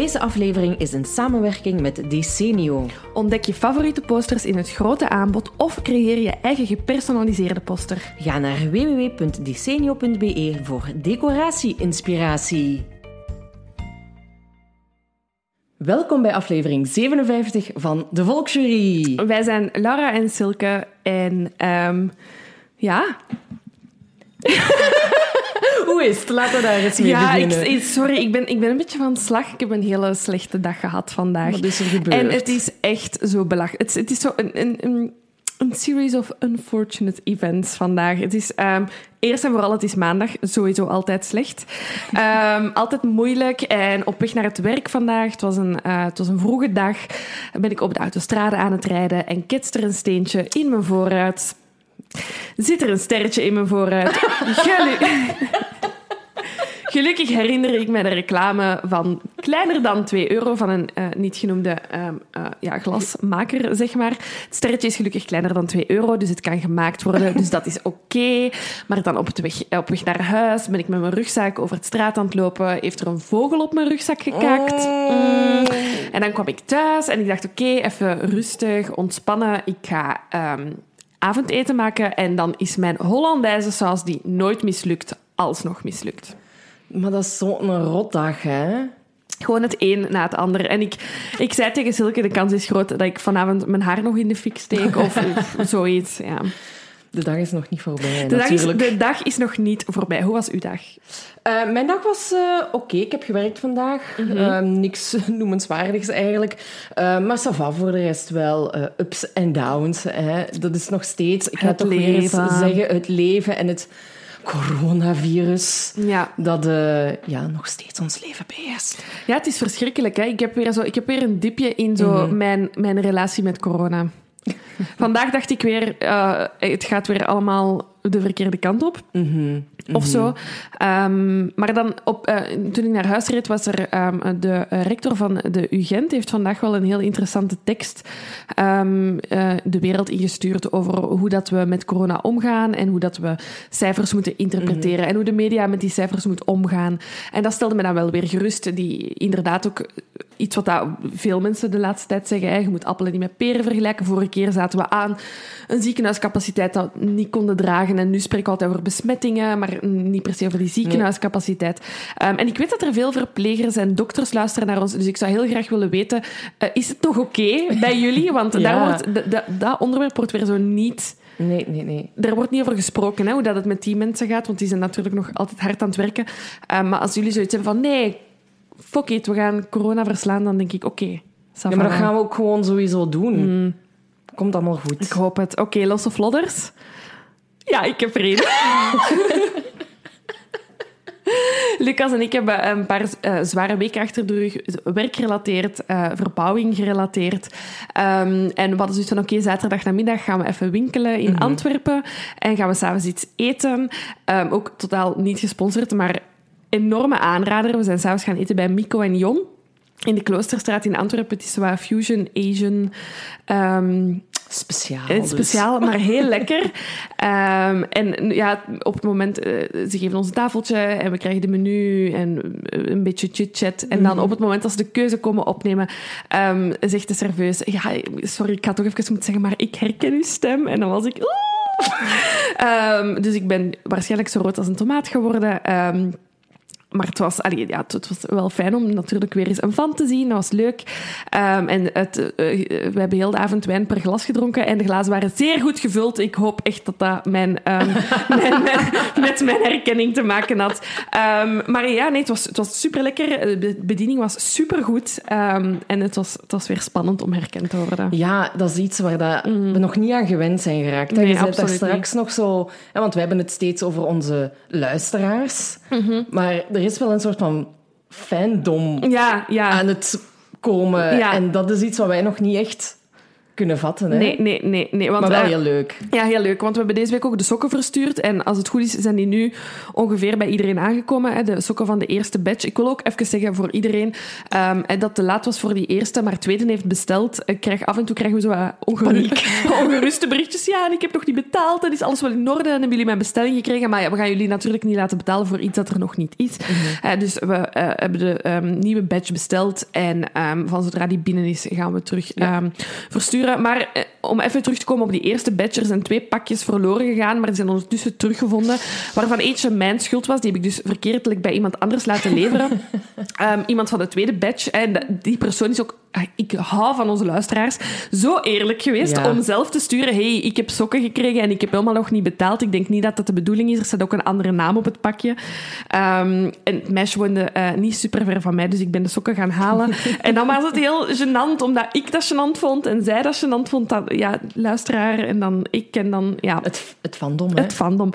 Deze aflevering is een samenwerking met Decenio. Ontdek je favoriete posters in het grote aanbod of creëer je eigen gepersonaliseerde poster. Ga naar www.decenio.be voor decoratie-inspiratie. Welkom bij aflevering 57 van De Volksjury. Wij zijn Laura en Silke en ehm, ja, Hoe is het? Laten we daar eens mee ja ik, beginnen. ik- sorry, ik ben, ik ben een beetje van slag. Ik heb een hele slechte dag gehad vandaag. Wat is er gebeurd? En het is echt zo belachelijk. Het, is- het is zo een, een, een, een series of unfortunate events vandaag. Het is ehm, eerst en vooral, het is maandag. Sowieso altijd slecht. Ehm, altijd moeilijk. En op weg naar het werk vandaag, het was, een, eh, het was een vroege dag, ben ik op de autostrade aan het rijden en ketst er een steentje in mijn voorruit. Zit er een sterretje in mijn voorruit. Gelu- Gelukkig herinner ik me de reclame van kleiner dan 2 euro van een eh, niet genoemde ehm, eh, ja, glasmaker, zeg maar. Het sterretje is gelukkig kleiner dan 2 euro, dus het kan gemaakt worden. Dus dat is oké. Maar dan op, het weg, op weg naar huis ben ik met mijn rugzak over het straat aan het lopen. Heeft er een vogel op mijn rugzak gekakt. Mm. En dan kwam ik thuis en ik dacht, oké, even rustig, ontspannen. Ik ga ehm, avondeten maken en dan is mijn Hollandaise saus, die nooit mislukt, alsnog mislukt. Maar dat is zo'n rotdag, hè? Gewoon het een na het ander. En ik, ik zei tegen Silke, de kans is groot dat ik vanavond mijn haar nog in de fik steek of, of zoiets. Ja. De dag is nog niet voorbij, De, dag is, de dag is nog niet voorbij. Hoe was uw dag? Eh, mijn dag was eh, oké. Ik heb gewerkt vandaag. Mhm. Eh, niks noemenswaardigs eigenlijk. Eh, maar ça va voor de rest wel. eh, ups en downs. Hè. Dat is nog steeds, ik ga Het toch weer eens leven. zeggen, het leven en het coronavirus. Ja. Dat eh, ja, nog steeds ons leven beheerst. ja, het is verschrikkelijk. Hè? Ik, heb weer zo, ik heb weer een dipje in zo mijn, mijn relatie met corona. Vandaag dacht ik weer, eh, het gaat weer allemaal de verkeerde kant op. Of zo. Ehm, maar dan, op, eh, toen ik naar huis reed, was er ehm, de rector van de UGent heeft vandaag wel een heel interessante tekst ehm, eh, de wereld ingestuurd over hoe dat we met corona omgaan en hoe dat we cijfers moeten interpreteren en hoe de media met die cijfers moet omgaan. En dat stelde me dan wel weer gerust. Die inderdaad ook iets wat veel mensen de laatste tijd zeggen. Je moet appelen niet met peren vergelijken. Vorige keer zaten we aan een ziekenhuiscapaciteit dat we niet konden dragen. En nu spreken we altijd over besmettingen, maar niet per se over die ziekenhuiscapaciteit. Ehm, en ik weet dat er veel verplegers en dokters luisteren naar ons. Dus ik zou heel graag willen weten, eh, is het nog oké bij jullie? Want Ja. daar wordt, dat onderwerp wordt weer zo niet... Nee, nee, nee. Er wordt niet over gesproken, hè, hoe dat het met die mensen gaat, want die zijn natuurlijk nog altijd hard aan het werken. Ehm, maar als jullie zoiets hebben van, nee, fuck it, we gaan corona verslaan, dan denk ik, oké. Ja, maar dat gaan we ook gewoon sowieso doen. Komt allemaal goed. Ik hoop het. Oké, losse vlodders. Ja, ik heb één. Lucas en ik hebben een paar eh, zware weken achter de rug. Werkgerelateerd, eh, verbouwing gerelateerd. Ehm, en we hadden zoiets van, oké, zaterdag namiddag gaan we even winkelen in Antwerpen. En gaan we s'avonds iets eten. Ehm, ook totaal niet gesponsord, maar enorme aanrader. We zijn s'avonds gaan eten bij Mico en Jon. In de Kloosterstraat in Antwerpen. Het is wat fusion, Asian... ehm, Speciaal. dus. speciaal, maar heel lekker. Ehm, en ja, op het moment, eh, ze geven ons een tafeltje en we krijgen de menu en eh, een beetje chit-chat. En dan op het moment dat ze de keuze komen opnemen, ehm, zegt de serveus, ja, sorry, ik ga toch even moeten zeggen, maar ik herken uw stem. En dan was ik... Ehm, dus ik ben waarschijnlijk zo rood als een tomaat geworden. Maar het was, allee, ja, het, was wel fijn om natuurlijk weer eens een van te zien. Dat was leuk. Ehm, en het, eh, we hebben heel de avond wijn per glas gedronken. En de glazen waren zeer goed gevuld. Ik hoop echt dat dat mijn, ehm, mijn, mijn- met mijn herkenning te maken had. Ehm, maar ja, nee, het was, het was super lekker. De bediening was super goed. en het was, het was weer spannend om herkend te worden. Ja, dat is iets waar dat we nog niet aan gewend zijn geraakt. Nee, je zei daar straks nog zo... want we hebben het steeds over onze luisteraars. Mhm. Maar er is wel een soort van fandom Ja, ja. aan het komen. Ja. En dat is iets wat wij nog niet echt kunnen vatten. Hè? Nee, nee, nee. nee want, maar wel eh, heel leuk. Ja, heel leuk. Want we hebben deze week ook de sokken verstuurd. En als het goed is, zijn die nu ongeveer bij iedereen aangekomen. Hè? De sokken van de eerste batch. Ik wil ook even zeggen voor iedereen um, dat te laat was voor die eerste, maar tweede heeft besteld. Ik krijg, af en toe krijgen we zo ongeru ongeruste berichtjes. Ja, en ik heb nog niet betaald. En is alles wel in orde. En hebben jullie mijn bestelling gekregen. Maar ja, we gaan jullie natuurlijk niet laten betalen voor iets dat er nog niet is. Mm dus we uh, hebben de um, nieuwe batch besteld. En um, van zodra die binnen is, gaan we terug ja. versturen. Maar uh, om even terug te komen op die eerste batch. Er zijn twee pakjes verloren gegaan, maar die zijn ondertussen teruggevonden. Waarvan eentje mijn schuld was. Die heb ik dus verkeerdelijk bij iemand anders laten leveren. um, iemand van de tweede batch. En die persoon is ook... Ik hou van onze luisteraars. Zo eerlijk geweest ja. om zelf te sturen. hey, ik heb sokken gekregen en ik heb helemaal nog niet betaald. Ik denk niet dat dat de bedoeling is. Er staat ook een andere naam op het pakje. Um, en het meisje woonde uh, niet super ver van mij, dus ik ben de sokken gaan halen. en dan was het heel gênant, omdat ik dat gênant vond en zij dat gênant vond. Dat, ja, luisteraar en dan ik en dan... Ja, het, het fandom, hè? Het fandom.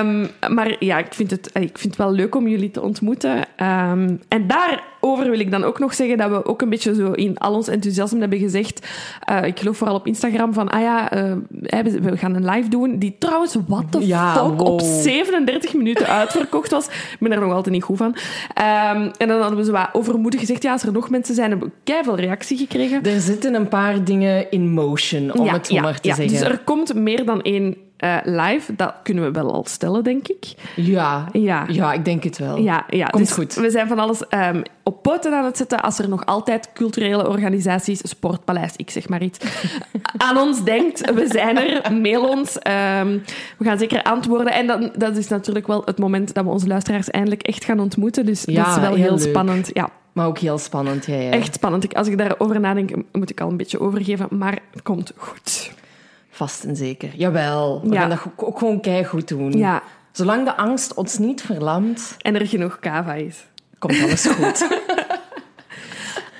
um, maar ja, ik vind, het, ik vind het wel leuk om jullie te ontmoeten. Um, en daarover wil ik dan ook nog zeggen dat we ook een beetje zo in al ons enthousiasme hebben gezegd, uh, ik geloof vooral op Instagram, van ah ja, uh, we gaan een live doen, die trouwens, what the ja, fuck, wow. op 37 minuten uitverkocht was. Ik ben er nog altijd niet goed van. Um, en dan hadden we zo wat overmoedig gezegd, ja, als er nog mensen zijn, hebben we keiveel reactie gekregen. Er zitten een paar dingen in motion, om ja, het zo ja, maar te ja. zeggen. Dus er komt meer dan één uh, live. Dat kunnen we wel al stellen, denk ik. Ja, Ja. ja ik denk het wel. Ja, ja. Komt dus goed. We zijn van alles um, op poten aan het zetten als er nog altijd culturele organisaties, Sportpaleis, ik zeg maar iets, aan ons denkt. We zijn er, mail ons. Um, we gaan zeker antwoorden. En dan, dat is natuurlijk wel het moment dat we onze luisteraars eindelijk echt gaan ontmoeten. Dus Ja, dat is wel heel spannend. Ja, Maar ook heel spannend, ja. ja. echt spannend. Als ik daarover nadenk, moet ik al een beetje overgeven. Maar het komt goed. Vast en zeker. Jawel, we Ja. gaan dat ook- gewoon keigoed doen. Ja, Zolang de angst ons niet verlamt, en er genoeg kava is. komt alles goed.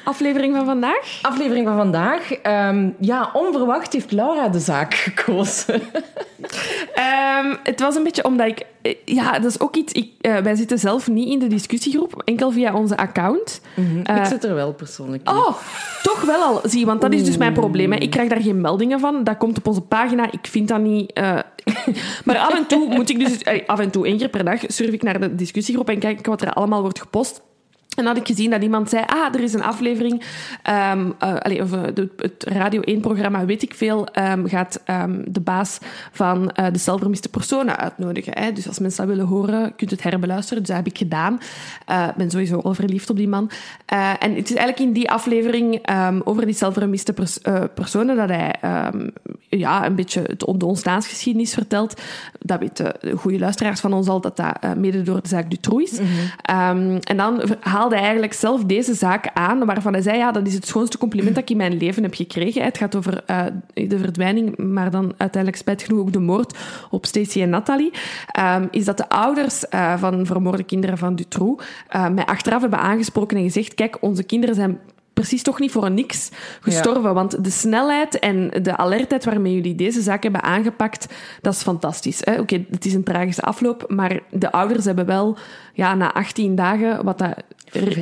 Aflevering van vandaag? Aflevering van vandaag. Ehm, ja, onverwacht heeft Laura de zaak gekozen. Ehm, het was een beetje omdat ik... eh, Ja, dat is ook iets... Ik, eh, wij zitten zelf niet in de discussiegroep, enkel via onze account. Eh, ik zit er wel persoonlijk in. Oh, toch wel al. Zie, want dat is dus mijn probleem. Hè. Ik krijg daar geen meldingen van. Dat komt op onze pagina. Ik vind dat niet... maar af en toe moet ik dus... Af en toe, één keer per dag, surf ik naar de discussiegroep en kijk wat er allemaal wordt gepost. En had ik gezien dat iemand zei, ah, er is een aflevering, ehm, eh, eh, het Radio 1-programma, weet ik veel, ehm, gaat ehm, de baas van eh, de zelfvermiste personen uitnodigen. Hè? Dus als mensen dat willen horen, kunt het herbeluisteren. Dus dat heb ik gedaan. Ik ben sowieso al verliefd op die man. En het is eigenlijk in die aflevering over die zelfvermiste pers- personen dat hij ja, een beetje de ontstaansgeschiedenis vertelt. Dat weten de goede luisteraars van ons al, dat dat eh, mede door de zaak Dutroux is. Ehm, en dan haalde hij eigenlijk zelf deze zaak aan, waarvan hij zei, ja, dat is het schoonste compliment dat ik in mijn leven heb gekregen. Het gaat over eh, de verdwijning, maar dan uiteindelijk spijt genoeg ook de moord op Stacey en Nathalie. Ehm, is dat de ouders eh, van vermoorde kinderen van Dutroux eh, mij achteraf hebben aangesproken en gezegd, kijk, onze kinderen zijn precies toch niet voor een niks gestorven. Want de snelheid en de alertheid waarmee jullie deze zaak hebben aangepakt, dat is fantastisch. Oké, het is een tragische afloop, maar de ouders hebben wel ja, na 18 dagen, wat dat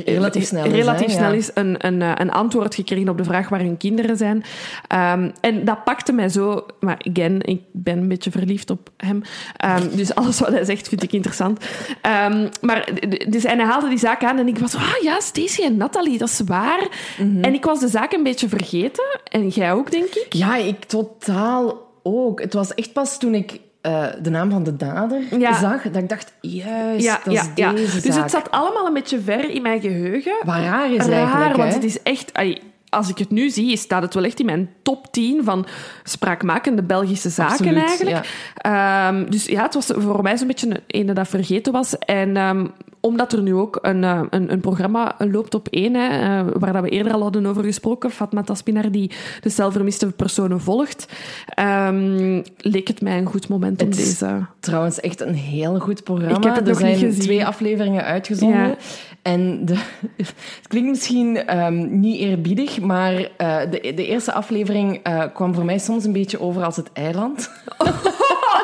Relatief snel is, relatief hè, snel is een, een, eh, een antwoord gekregen op de vraag waar hun kinderen zijn. Ehm, en dat pakte mij zo... Maar again, ik ben een beetje verliefd op hem. Ehm, dus alles wat hij zegt vind ik interessant. Ehm, maar, dus, en hij haalde die zaak aan en ik was. Ah ja, Stacey en Nathalie, dat is waar. Mhm. En ik was de zaak een beetje vergeten. En jij ook, denk ik. Ja, ik totaal ook. Het was echt pas toen ik eh, de naam van de dader Ja. zag, dat ik dacht, juist, Ja, dat ja, is ja. deze Dus zaak. het zat allemaal een beetje ver in mijn geheugen. Wat raar is raar, eigenlijk, want hè? het is echt... ai, als ik het nu zie, staat het wel echt in mijn top 10 van spraakmakende Belgische zaken Absoluut, eigenlijk. Ehm, dus ja, het was voor mij zo'n beetje een ene dat vergeten was. En ehm, omdat er nu ook een, eh, een, een programma loopt op één, hè, eh, waar dat we eerder al hadden over gesproken, Fatma Taspinar, die de zelfvermiste personen volgt, ehm, leek het mij een goed moment om Het is deze... Trouwens, echt een heel goed programma. Ik heb het er nog zijn niet gezien. twee afleveringen uitgezonden. Ja. En de, het klinkt misschien ehm, niet eerbiedig, maar eh, de, de eerste aflevering kwam voor mij soms een beetje over als het eiland.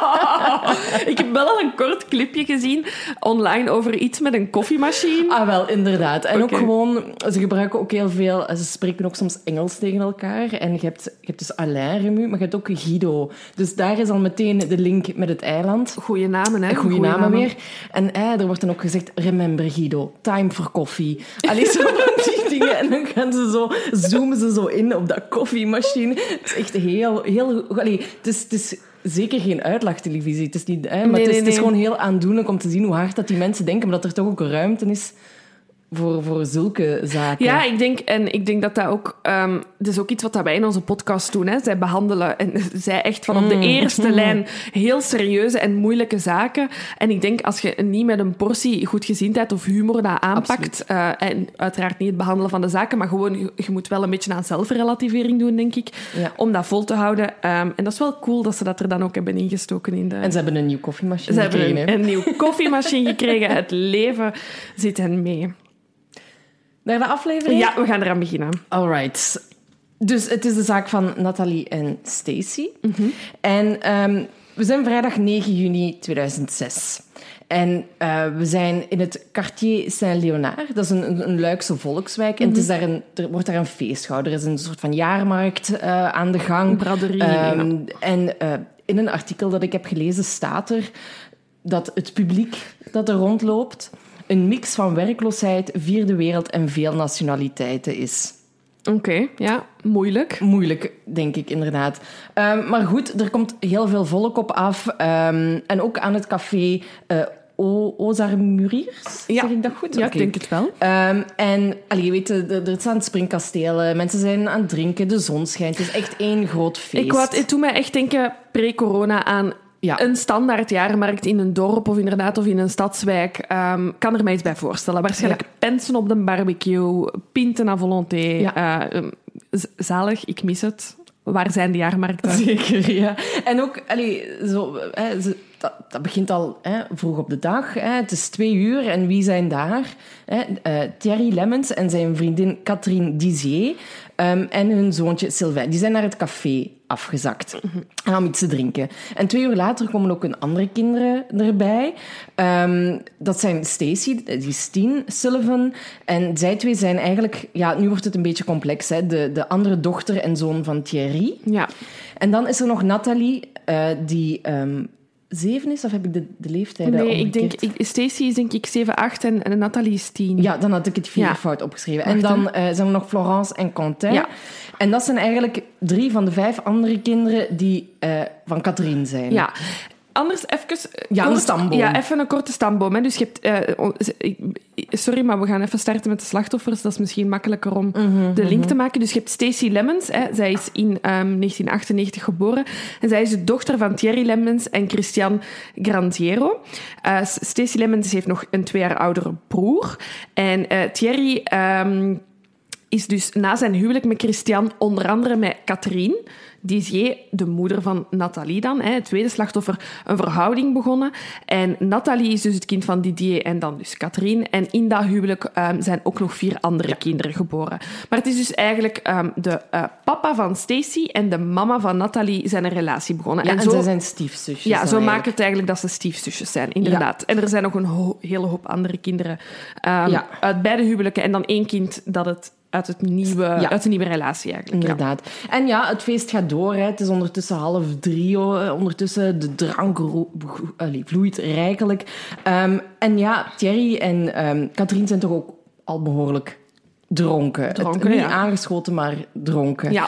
ik heb wel al een kort clipje gezien online over iets met een koffiemachine. Ah, wel, inderdaad. En ook gewoon, ze gebruiken ook heel veel, ze spreken ook soms Engels tegen elkaar. En je hebt, je hebt dus Alain Remu, maar je hebt ook Guido. Dus daar is al meteen de link met het eiland. Goeie namen, hè? Goeie, namen, weer. En eh, er wordt dan ook gezegd, remember Guido, time for koffie. Allee, zo die dingen. En dan gaan ze zo, zoomen ze zo in op dat koffiemachine. Het is echt heel, heel... Allee, het is, het is zeker geen uitlachtelevisie. Het is niet, hè, maar het, is, het is gewoon heel aandoenlijk om te zien hoe hard dat die mensen denken, maar dat er toch ook ruimte is voor, voor zulke zaken. Ja, ik denk, en ik denk dat dat ook... Um, dat is ook iets wat wij in onze podcast doen. Hè. Zij behandelen, en zij echt van op de mm. eerste mm. lijn, heel serieuze en moeilijke zaken. En ik denk, als je niet met een portie goedgezindheid of humor dat aanpakt, uh, en uiteraard niet het behandelen van de zaken, maar gewoon, je, moet wel een beetje aan zelfrelativering doen, denk ik, om dat vol te houden. Um, en dat is wel cool dat ze dat er dan ook hebben ingestoken in de... En ze hebben een nieuwe koffiemachine gekregen. Ze hebben een, een nieuwe koffiemachine gekregen. Het leven zit hen mee. Naar de aflevering? Ja, we gaan eraan beginnen. Alright. Dus het is de zaak van Nathalie en Stacy. Mhm. En um, we zijn vrijdag 9 juni 2006. En uh, we zijn in het Quartier Saint-Léonard. Dat is een, een Luikse volkswijk. En het is mhm. daar een, er wordt daar een feest gehouden. Er is een soort van jaarmarkt uh, aan de gang. Braderie. Um, en uh, in een artikel dat ik heb gelezen staat er dat het publiek dat er rondloopt een mix van werkloosheid, vierde wereld en veel nationaliteiten is. Oké, ja, moeilijk. Moeilijk, denk ik inderdaad. Um, maar goed, er komt heel veel volk op af. Um, en ook aan het café uh, Ozar Muriers, ja. zeg ik dat goed? Ja, okay. ik denk het wel. Um, en allee, je weet, er, er staan springkastelen, mensen zijn aan het drinken, de zon schijnt. Het is echt één groot feest. Ik wou, het doet mij echt denken, pre-corona, aan ja. Een standaard jaarmarkt in een dorp of inderdaad of in een stadswijk um, kan er mij iets bij voorstellen. Waarschijnlijk ja. pensen op de barbecue, pinten à volonté. Ja. Uh, zalig, ik mis het. Waar zijn de jaarmarkten? Zeker, ja. En ook, allee, zo, hè, dat, dat, begint al hè, vroeg op de dag. Hè. Het is twee uur en wie zijn daar? Hè? Uh, Thierry Lemmens en zijn vriendin Catherine Dizier um, en hun zoontje Sylvain. Die zijn naar het café afgezakt mm om iets te drinken. En twee uur later komen ook een andere kinderen erbij. Um, dat zijn Stacy, die is tien, Sullivan. En zij twee zijn eigenlijk... Ja, nu wordt het een beetje complex. Hè? De, de andere dochter en zoon van Thierry. Ja. En dan is er nog Nathalie, uh, die... Um, zeven is, of heb ik de, de leeftijden Nee, ik denk, Stacy is denk ik 7, 8 en, en Nathalie is 10. Ja, dan had ik het vier ja. fout opgeschreven. en dan uh, zijn er nog Florence en Quentin. Ja. En dat zijn eigenlijk drie van de vijf andere kinderen die uh, van Catherine zijn. Ja. Anders even... Ja, kort, een stamboom. Ja, even een korte stamboom. Hè. Dus je hebt... Uh, sorry, maar we gaan even starten met de slachtoffers. Dat is misschien makkelijker om mm -hmm, de link mm -hmm. te maken. Dus je hebt Stacy Lemmens. Hè. Zij is in um, 1998 geboren. En zij is de dochter van Thierry Lemmens en Christian Grandiero. Uh, Stacy Lemmens heeft nog een twee jaar oudere broer. En uh, Thierry... Um, is dus na zijn huwelijk met Christian onder andere met Catherine, Dizier, de moeder van Nathalie dan, het tweede slachtoffer, een verhouding begonnen. En Nathalie is dus het kind van Didier en dan dus Catherine. En in dat huwelijk um, zijn ook nog vier andere ja. kinderen geboren. Maar het is dus eigenlijk um, de uh, papa van Stacy en de mama van Nathalie zijn een relatie begonnen. Ja, en, en zo, zij zijn stiefzusjes. Ja, zo maakt het eigenlijk dat ze stiefzusjes zijn, inderdaad. Ja. En er zijn nog een ho hele hoop andere kinderen um, uit beide huwelijken. En dan één kind dat het uit, het nieuwe, ja. uit de nieuwe relatie eigenlijk. Inderdaad. Ja. En ja, het feest gaat door. Hè. Het is ondertussen half drie. Ondertussen de drank allee, vloeit rijkelijk. Um, en ja, Thierry en um, Katrien zijn toch ook al behoorlijk dronken. dronken het, niet ja. aangeschoten, maar dronken. Ja.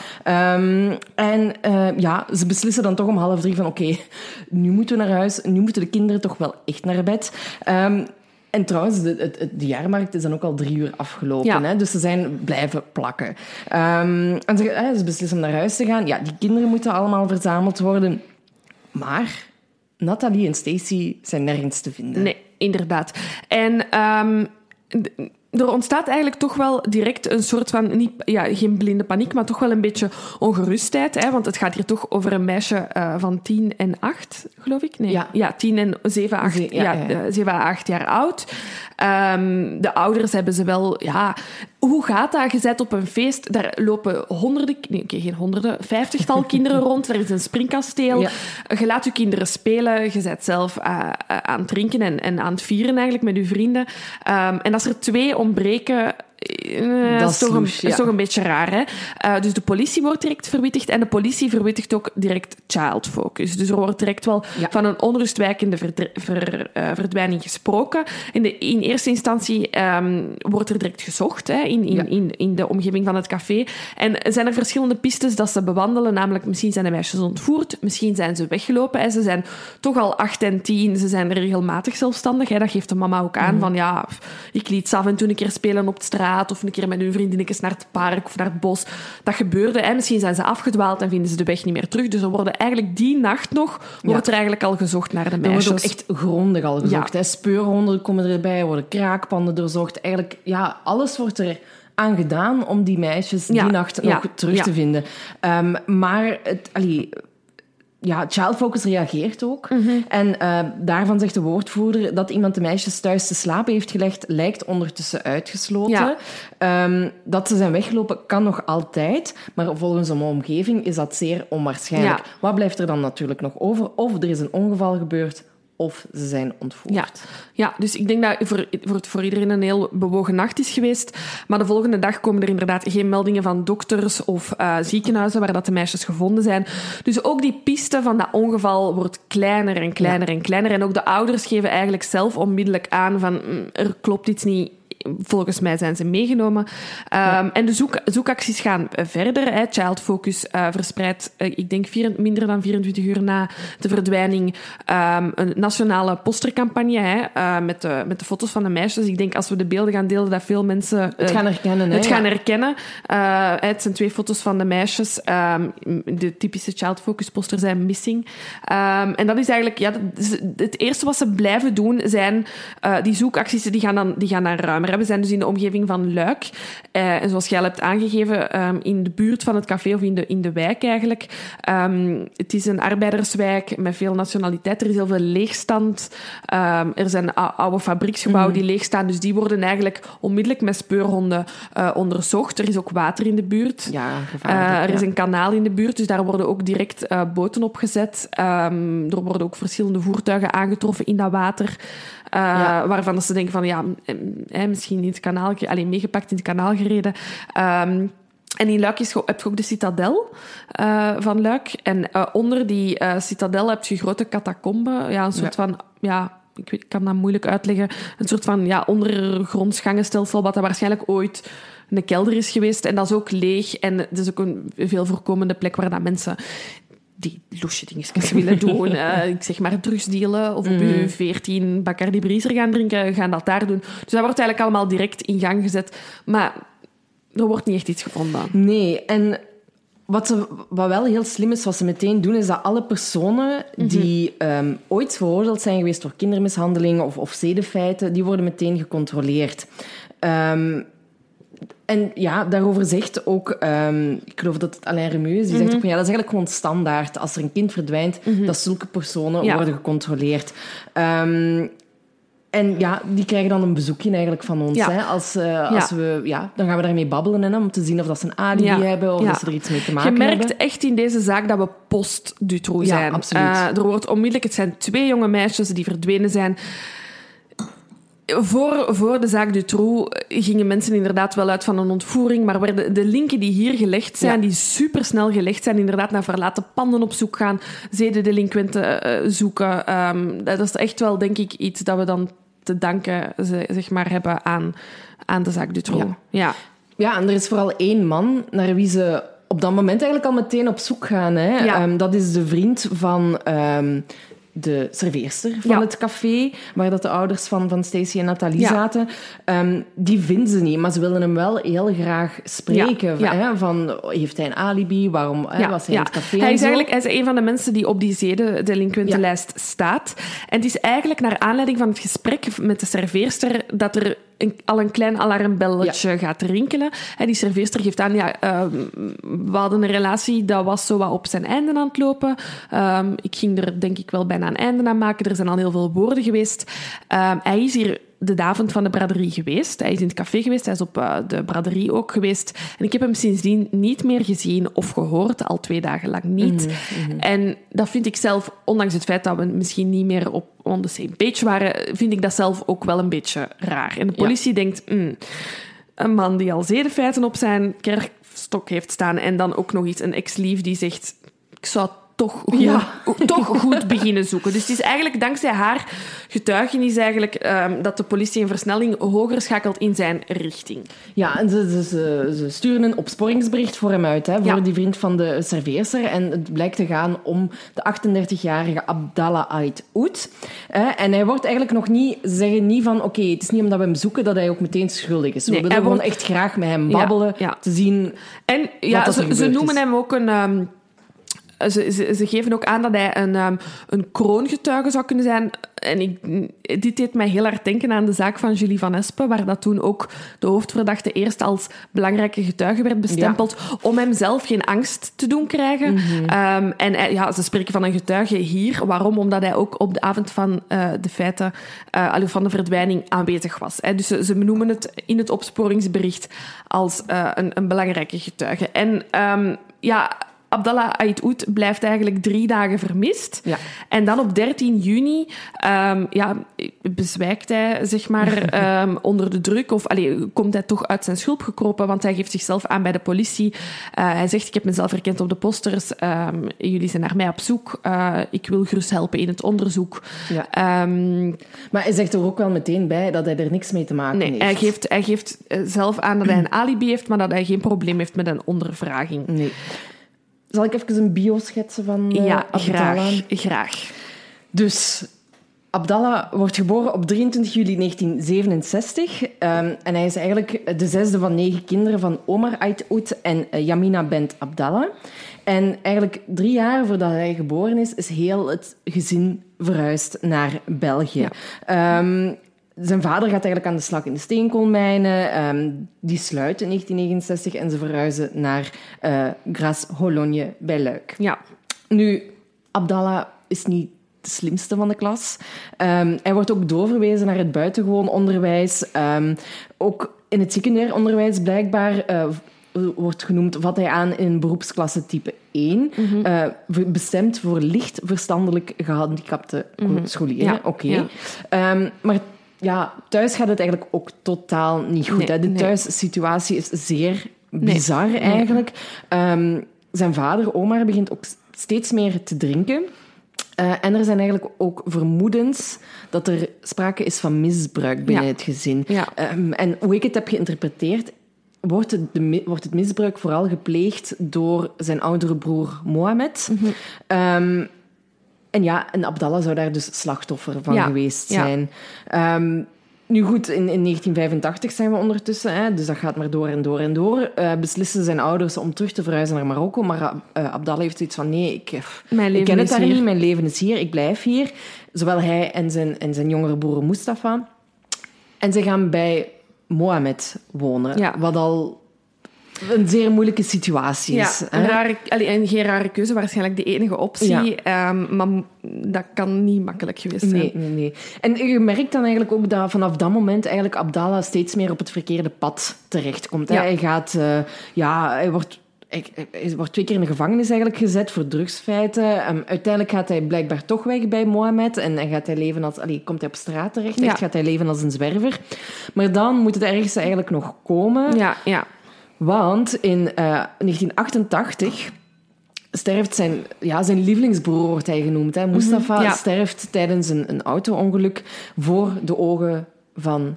Um, en uh, ja, ze beslissen dan toch om half drie van oké, okay, nu moeten we naar huis. Nu moeten de kinderen toch wel echt naar bed. En trouwens, de, de, de, jaarmarkt is dan ook al drie uur afgelopen. Ja. Hè? Dus ze zijn blijven plakken. Um, en ze, hè, ze beslissen om naar huis te gaan. Ja, die kinderen moeten allemaal verzameld worden. Maar Nathalie en Stacy zijn nergens te vinden. Nee, inderdaad. En... Um, er ontstaat eigenlijk toch wel direct een soort van, niet, ja, geen blinde paniek, maar toch wel een beetje ongerustheid. Hè? Want het gaat hier toch over een meisje uh, van 10 en 8, geloof ik? Nee, ja, ja 10 en 7, 8, Ze, ja, ja, ja. 7 à 8 jaar oud. Um, de ouders hebben ze wel, ja, hoe gaat dat? Je bent op een feest, daar lopen honderden, nee, geen honderden, vijftigtal kinderen rond. Er is een springkasteel. Je laat je kinderen spelen. Je bent zelf uh, aan het drinken en, en aan het vieren eigenlijk met je vrienden. Um, en als er twee ontbreken, uh, dat is, toch, een, is toch een beetje raar. Hè? Uh, dus de politie wordt direct verwittigd en de politie verwittigt ook direct child focus. Dus er wordt direct wel ja. van een onrustwijkende ver, uh, verdwijning gesproken. In, de, in eerste instantie um, wordt er direct gezocht hè, in, in, ja. in, in, de omgeving van het café. En zijn er verschillende pistes dat ze bewandelen, namelijk misschien zijn de meisjes ontvoerd, misschien zijn ze weggelopen. Hè. Ze zijn toch al acht en tien, ze zijn regelmatig zelfstandig. Hè. Dat geeft de mama ook aan, mm. van ja, ik liet ze af en toe een keer spelen op de straat of een keer met hun vriendinnetjes naar het park of naar het bos. Dat gebeurde. Hè. Misschien zijn ze afgedwaald en vinden ze de weg niet meer terug. Dus er worden eigenlijk die nacht nog wordt er eigenlijk al gezocht naar de meisjes. Er wordt ook echt grondig al gezocht. Ja. Speurhonden komen erbij, worden kraakpanden doorzocht. Eigenlijk, ja, alles wordt er aan gedaan om die meisjes die nacht nog terug te vinden. Um, maar het, allee, ja, Child Focus reageert ook. Mhm. En uh, daarvan zegt de woordvoerder dat iemand de meisjes thuis te slapen heeft gelegd, lijkt ondertussen uitgesloten. Ja. Um, dat ze zijn weggelopen kan nog altijd, maar volgens een omgeving is dat zeer onwaarschijnlijk. Ja. Wat blijft er dan natuurlijk nog over? Of er is een ongeval gebeurd, of ze zijn ontvoerd. Ja, ja dus ik denk dat voor, voor, voor iedereen een heel bewogen nacht is geweest. Maar de volgende dag komen er inderdaad geen meldingen van dokters of uh, ziekenhuizen waar dat de meisjes gevonden zijn. Dus ook die piste van dat ongeval wordt kleiner en kleiner ja. en kleiner. En ook de ouders geven eigenlijk zelf onmiddellijk aan van mm, er klopt iets niet volgens mij zijn ze meegenomen. Um, ja. En de zoek, zoekacties gaan verder. Hè. Child Focus uh, verspreidt, uh, ik denk vier, minder dan 24 uur na de verdwijning, um, een nationale postercampagne hè, uh, met, de, met de foto's van de meisjes. Ik denk als we de beelden gaan delen, dat veel mensen het gaan herkennen. Hè, het gaan herkennen. het zijn twee foto's van de meisjes. Um, de typische Child Focus poster zijn missing. en dat is eigenlijk ja, dat het eerste wat ze blijven doen, zijn die zoekacties die gaan dan, die gaan dan ruimer. We zijn dus in de omgeving van Luik. Uh, en zoals jij al hebt aangegeven, um, in de buurt van het café of in de, in de wijk eigenlijk. Um, het is een arbeiderswijk met veel nationaliteit. Er is heel veel leegstand. Um, er zijn oude fabrieksgebouwen mm. die leegstaan. Dus die worden eigenlijk onmiddellijk met speurhonden uh, onderzocht. Er is ook water in de buurt. Ja, uh, er is een kanaal in de buurt, dus daar worden ook direct boten op gezet. er worden ook verschillende voertuigen aangetroffen in dat water. Ja. Waarvan ze denken van ja, eh, misschien in het kanaal, alleen meegepakt in het kanaal gereden. Um, en in Luik is, heb je ook de citadel uh, van Luik. En uh, onder die uh, citadel heb je grote catacomben. Ja, een soort ja. van... Ja, ik, weet, ik kan dat moeilijk uitleggen. Een soort van ja, ondergronds gangenstelsel, wat dat waarschijnlijk ooit een kelder is geweest. En dat is ook leeg. En het is ook een veel voorkomende plek waar dat mensen die loesje dingetjes willen doen. uh, ik zeg maar drugsdealen of op mm. je 14 Bacardi Brieser gaan drinken, gaan dat daar doen. Dus dat wordt eigenlijk allemaal direct in gang gezet. Maar er wordt niet echt iets gevonden. Nee, en wat, ze, wat wel heel slim is, wat ze meteen doen, is dat alle personen die mm -hmm. um, ooit veroordeeld zijn geweest voor kindermishandeling of, of zedenfeiten, die worden meteen gecontroleerd. Um, en ja, daarover zegt ook, um, ik geloof dat het Alain Remu is, die zegt ook van ja, dat is eigenlijk gewoon standaard. Als er een kind verdwijnt, mm -hmm. dat zulke personen ja. worden gecontroleerd. Um, en ja, die krijgen dan een bezoekje eigenlijk van ons. Ja. Hè? Als, uh, als we, ja, dan gaan we daarmee babbelen hè, om te zien of dat ze een alibi hebben of dat ze er iets mee te maken hebben. Je merkt hebben. echt in deze zaak dat we post-Dutroux zijn. Ja, absoluut. Uh, er wordt onmiddellijk, het zijn twee jonge meisjes die verdwenen zijn voor, voor de zaak Dutroux gingen mensen inderdaad wel uit van een ontvoering, maar werden de linken die hier gelegd zijn, ja. die supersnel gelegd zijn, inderdaad naar verlaten panden op zoek gaan, zedendelinquenten uh, zoeken. Um, dat is echt wel, denk ik, iets dat we dan te danken zeg maar, hebben aan, aan de zaak Dutroux. Ja. ja. Ja, en er is vooral één man naar wie ze op dat moment eigenlijk al meteen op zoek gaan. Hè? Ja. Um, dat is de vriend van... Um, de serveerster van ja. het café, waar dat de ouders van, van Stacey en Nathalie ja. zaten, um, die vinden ze niet, maar ze willen hem wel heel graag spreken. Ja. Hè, van, heeft hij een alibi? Waarom hè, was hij in het café? Hij is eigenlijk hij is een van de mensen die op die zedendelinquentenlijst staat. En het is eigenlijk naar aanleiding van het gesprek met de serveerster dat er een, al een klein alarmbelletje ja. gaat rinkelen. En die serveerster geeft aan, ja, uh, we hadden een relatie, dat was zo wat op zijn einde aan het lopen. Um, ik ging er denk ik wel bijna een einde aan maken. Er zijn al heel veel woorden geweest. Um, hij is hier de avond van de braderie geweest. Hij is in het café geweest, hij is op uh, de braderie ook geweest. En ik heb hem sindsdien niet meer gezien of gehoord, al twee dagen lang niet. Mm -hmm. En dat vind ik zelf, ondanks het feit dat we misschien niet meer op on the same page waren, vind ik dat zelf ook wel een beetje raar. En de politie ja. denkt, mm, een man die al zedenfeiten op zijn kerkstok heeft staan en dan ook nog iets, een ex-lief die zegt, ik zou toch goed, ja. toch goed beginnen zoeken. Dus het is eigenlijk dankzij haar getuigenis eigenlijk, um, dat de politie een versnelling hoger schakelt in zijn richting. Ja, en ze, ze, ze, ze sturen een opsporingsbericht voor hem uit, hè, voor ja. die vriend van de serveerster. En het blijkt te gaan om de 38-jarige Abdallah Ait Oud. En hij wordt eigenlijk nog niet, ze zeggen niet van, oké, okay, het is niet omdat we hem zoeken dat hij ook meteen schuldig is. We willen gewoon wordt... echt graag met hem babbelen, ja, te zien En ja, ze, ze noemen is. hem ook een... Um, ze, ze, ze, geven ook aan dat hij een, um, een kroongetuige zou kunnen zijn. En ik, dit deed mij heel hard denken aan de zaak van Julie Van Espen, waar dat toen ook de hoofdverdachte eerst als belangrijke getuige werd bestempeld, ja. om hem zelf geen angst te doen krijgen. Mm -hmm. um, en ja, ze spreken van een getuige hier. Waarom? Omdat hij ook op de avond van uh, de feiten, uh, van de verdwijning, aanwezig was. Hè. Dus ze, ze benoemen het in het opsporingsbericht als uh, een, een belangrijke getuige. En um, ja Abdallah Ait Oud blijft eigenlijk drie dagen vermist. Ja. En dan op 13 juni um, ja, bezwijkt hij zeg maar, um, onder de druk. Of allee, komt hij toch uit zijn schulp gekropen, want hij geeft zichzelf aan bij de politie. Uh, hij zegt, ik heb mezelf herkend op de posters. Um, jullie zijn naar mij op zoek. Uh, ik wil gerust helpen in het onderzoek. Ja. maar hij zegt er ook wel meteen bij dat hij er niks mee te maken nee, heeft. Hij geeft, hij geeft zelf aan dat hij een alibi heeft, maar dat hij geen probleem heeft met een ondervraging. Nee. Zal ik even een bio schetsen van uh, ja, Abdallah? graag, graag. Dus Abdallah wordt geboren op 23 juli 1967 um, en hij is eigenlijk de zesde van negen kinderen van Omar Ait Oud en uh, Yamina Bent Abdallah. En eigenlijk drie jaar voordat hij geboren is, is heel het gezin verhuisd naar België. Ja. Um, zijn vader gaat eigenlijk aan de slag in de steenkoolmijnen. Um, die sluit in 1969 en ze verhuizen naar uh, Gras Hologne bij Luik. Ja. Nu, Abdallah is niet de slimste van de klas. Um, hij wordt ook doorverwezen naar het buitengewoon onderwijs. Um, ook in het secundair onderwijs blijkbaar uh, wordt genoemd, vat hij aan in beroepsklasse type 1. Mm-hmm. Uh, bestemd voor licht verstandelijk gehandicapte mm-hmm. scholieren. Ja. Oké. Okay. Ja. Um, maar ja, thuis gaat het eigenlijk ook totaal niet goed. Nee, hè. De nee. thuissituatie is zeer bizar Nee, eigenlijk. Um, zijn vader, Omar, begint ook steeds meer te drinken. Uh, en er zijn eigenlijk ook vermoedens dat er sprake is van misbruik binnen Ja. het gezin. Ja. Um, en hoe ik het heb geïnterpreteerd, wordt het, de, wordt het misbruik vooral gepleegd door zijn oudere broer Mohamed. Mhm. Um, en ja, en Abdallah zou daar dus slachtoffer van Ja, geweest ja. zijn. Um, nu goed, in, in 1985 zijn we ondertussen, hè, dus dat gaat maar door en door en door. Uh, beslissen zijn ouders om terug te verhuizen naar Marokko, maar uh, Abdallah heeft zoiets van, nee, ik, leven ken het daar hier. niet, mijn leven is hier, ik blijf hier. Zowel hij en zijn, en zijn jongere broer Mustafa. En ze gaan bij Mohammed wonen, Ja. wat al een zeer moeilijke situatie Ja, is. een hè. rare, allee, en geen rare keuze, waarschijnlijk de enige optie. Ja. Ehm, maar dat kan niet makkelijk geweest zijn. Nee, nee, nee. En je merkt dan eigenlijk ook dat vanaf dat moment eigenlijk Abdallah steeds meer op het verkeerde pad terechtkomt. Ja. Hij gaat, uh, ja, hij wordt, hij, wordt twee keer in de gevangenis eigenlijk gezet voor drugsfeiten. Um, uiteindelijk gaat hij blijkbaar toch weg bij Mohammed en, en gaat hij leven als, allee, komt hij op straat terecht, echt, Ja. gaat hij leven als een zwerver. Maar dan moet het ergste eigenlijk nog komen. Ja, ja. Want in uh, 1988 sterft zijn, ja, zijn lievelingsbroer, wordt hij genoemd. Hè. Mustafa ja. sterft tijdens een, een auto-ongeluk voor de ogen van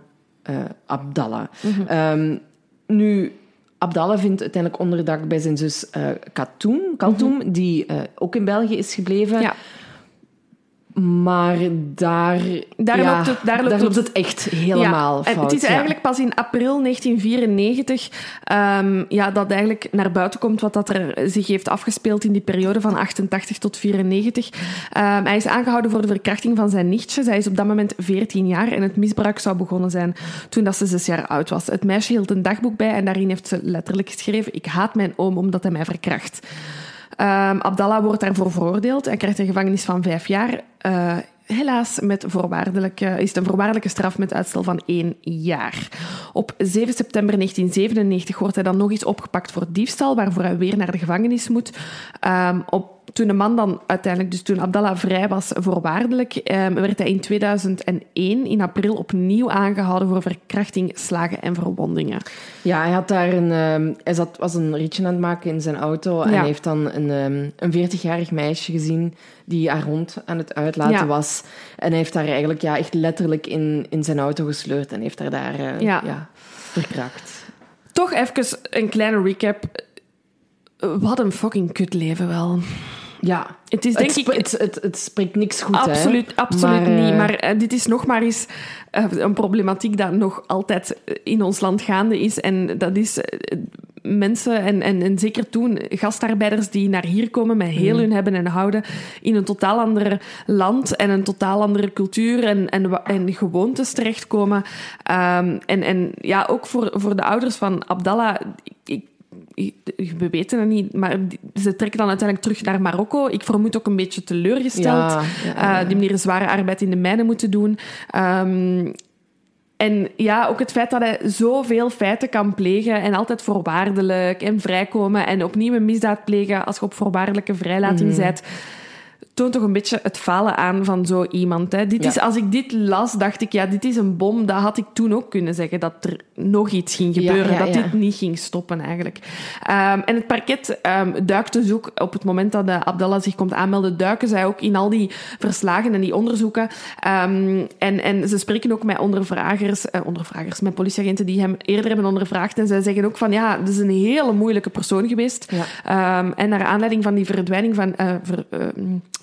uh, Abdallah. Um, nu, Abdallah vindt uiteindelijk onderdak bij zijn zus uh, Katoum, Kaltoum, die uh, ook in België is gebleven. Ja. Maar daar, Daar ja, loopt het- daar loopt loopt het- het echt helemaal ja. fout. En het is ja. eigenlijk pas in april 1994 ehm, ja, dat eigenlijk naar buiten komt wat dat er zich heeft afgespeeld in die periode van 88 tot 94. Ehm, hij is aangehouden voor de verkrachting van zijn nichtje. Zij is op dat moment 14 jaar en het misbruik zou begonnen zijn toen dat ze 6 jaar oud was. Het meisje hield een dagboek bij en daarin heeft ze letterlijk geschreven: Ik haat mijn oom omdat hij mij verkracht. Um, Abdallah wordt daarvoor veroordeeld. Hij krijgt een gevangenis van vijf jaar. Uh, helaas met voorwaardelijke, is het een voorwaardelijke straf met uitstel van één jaar. Op 7 september 1997 wordt hij dan nog eens opgepakt voor diefstal, waarvoor hij weer naar de gevangenis moet. Um, op toen de man dan uiteindelijk, dus toen Abdallah vrij was voorwaardelijk, eh, werd hij in 2001 in april opnieuw aangehouden voor verkrachting, slagen en verwondingen. Ja, hij had daar een, uh, hij zat, was een ritje aan het maken in zijn auto en heeft dan een, um, een 40-jarig meisje gezien die haar hond aan het uitlaten was. En hij heeft haar eigenlijk ja, echt letterlijk in, in zijn auto gesleurd en heeft haar daar uh, ja. verkracht. Toch even een kleine recap. Wat een fucking kut leven wel. Ja, het, is, denk ik, het, het, het, spreekt niks goed. Absoluut, hè? absoluut niet. Eh, maar uh, dit is nog maar eens uh, een problematiek dat nog altijd in ons land gaande is. En dat is mensen, en, en, en zeker toen gastarbeiders die naar hier komen met heel mm. hun hebben en houden in een totaal ander land en een totaal andere cultuur en, en, en gewoontes terechtkomen. Um, en, en ja, ook voor, voor de ouders van Abdallah. Ik, we weten het niet, maar ze trekken dan uiteindelijk terug naar Marokko. Ik vermoed ook een beetje teleurgesteld. Ja, ja, uh, die meneer zware arbeid in de mijnen moeten doen. Um, en ja, ook het feit dat hij zoveel feiten kan plegen en altijd voorwaardelijk en vrijkomen en opnieuw een misdaad plegen als je op voorwaardelijke vrijlating mm. bent toont toch een beetje het falen aan van zo iemand. Hè. Dit is, als ik dit las, dacht ik, ja, dit is een bom. Dat had ik toen ook kunnen zeggen, dat er nog iets ging gebeuren. dat dit niet ging stoppen, eigenlijk. Um, en het parket um, duikt dus ook op het moment dat de Abdallah zich komt aanmelden, duiken zij ook in al die verslagen en die onderzoeken. Um, en, en ze spreken ook met ondervragers, uh, ondervragers, met politieagenten die hem eerder hebben ondervraagd. En zij zeggen ook van, ja, het is een hele moeilijke persoon geweest. en naar aanleiding van die verdwijning van... Uh, ver, uh,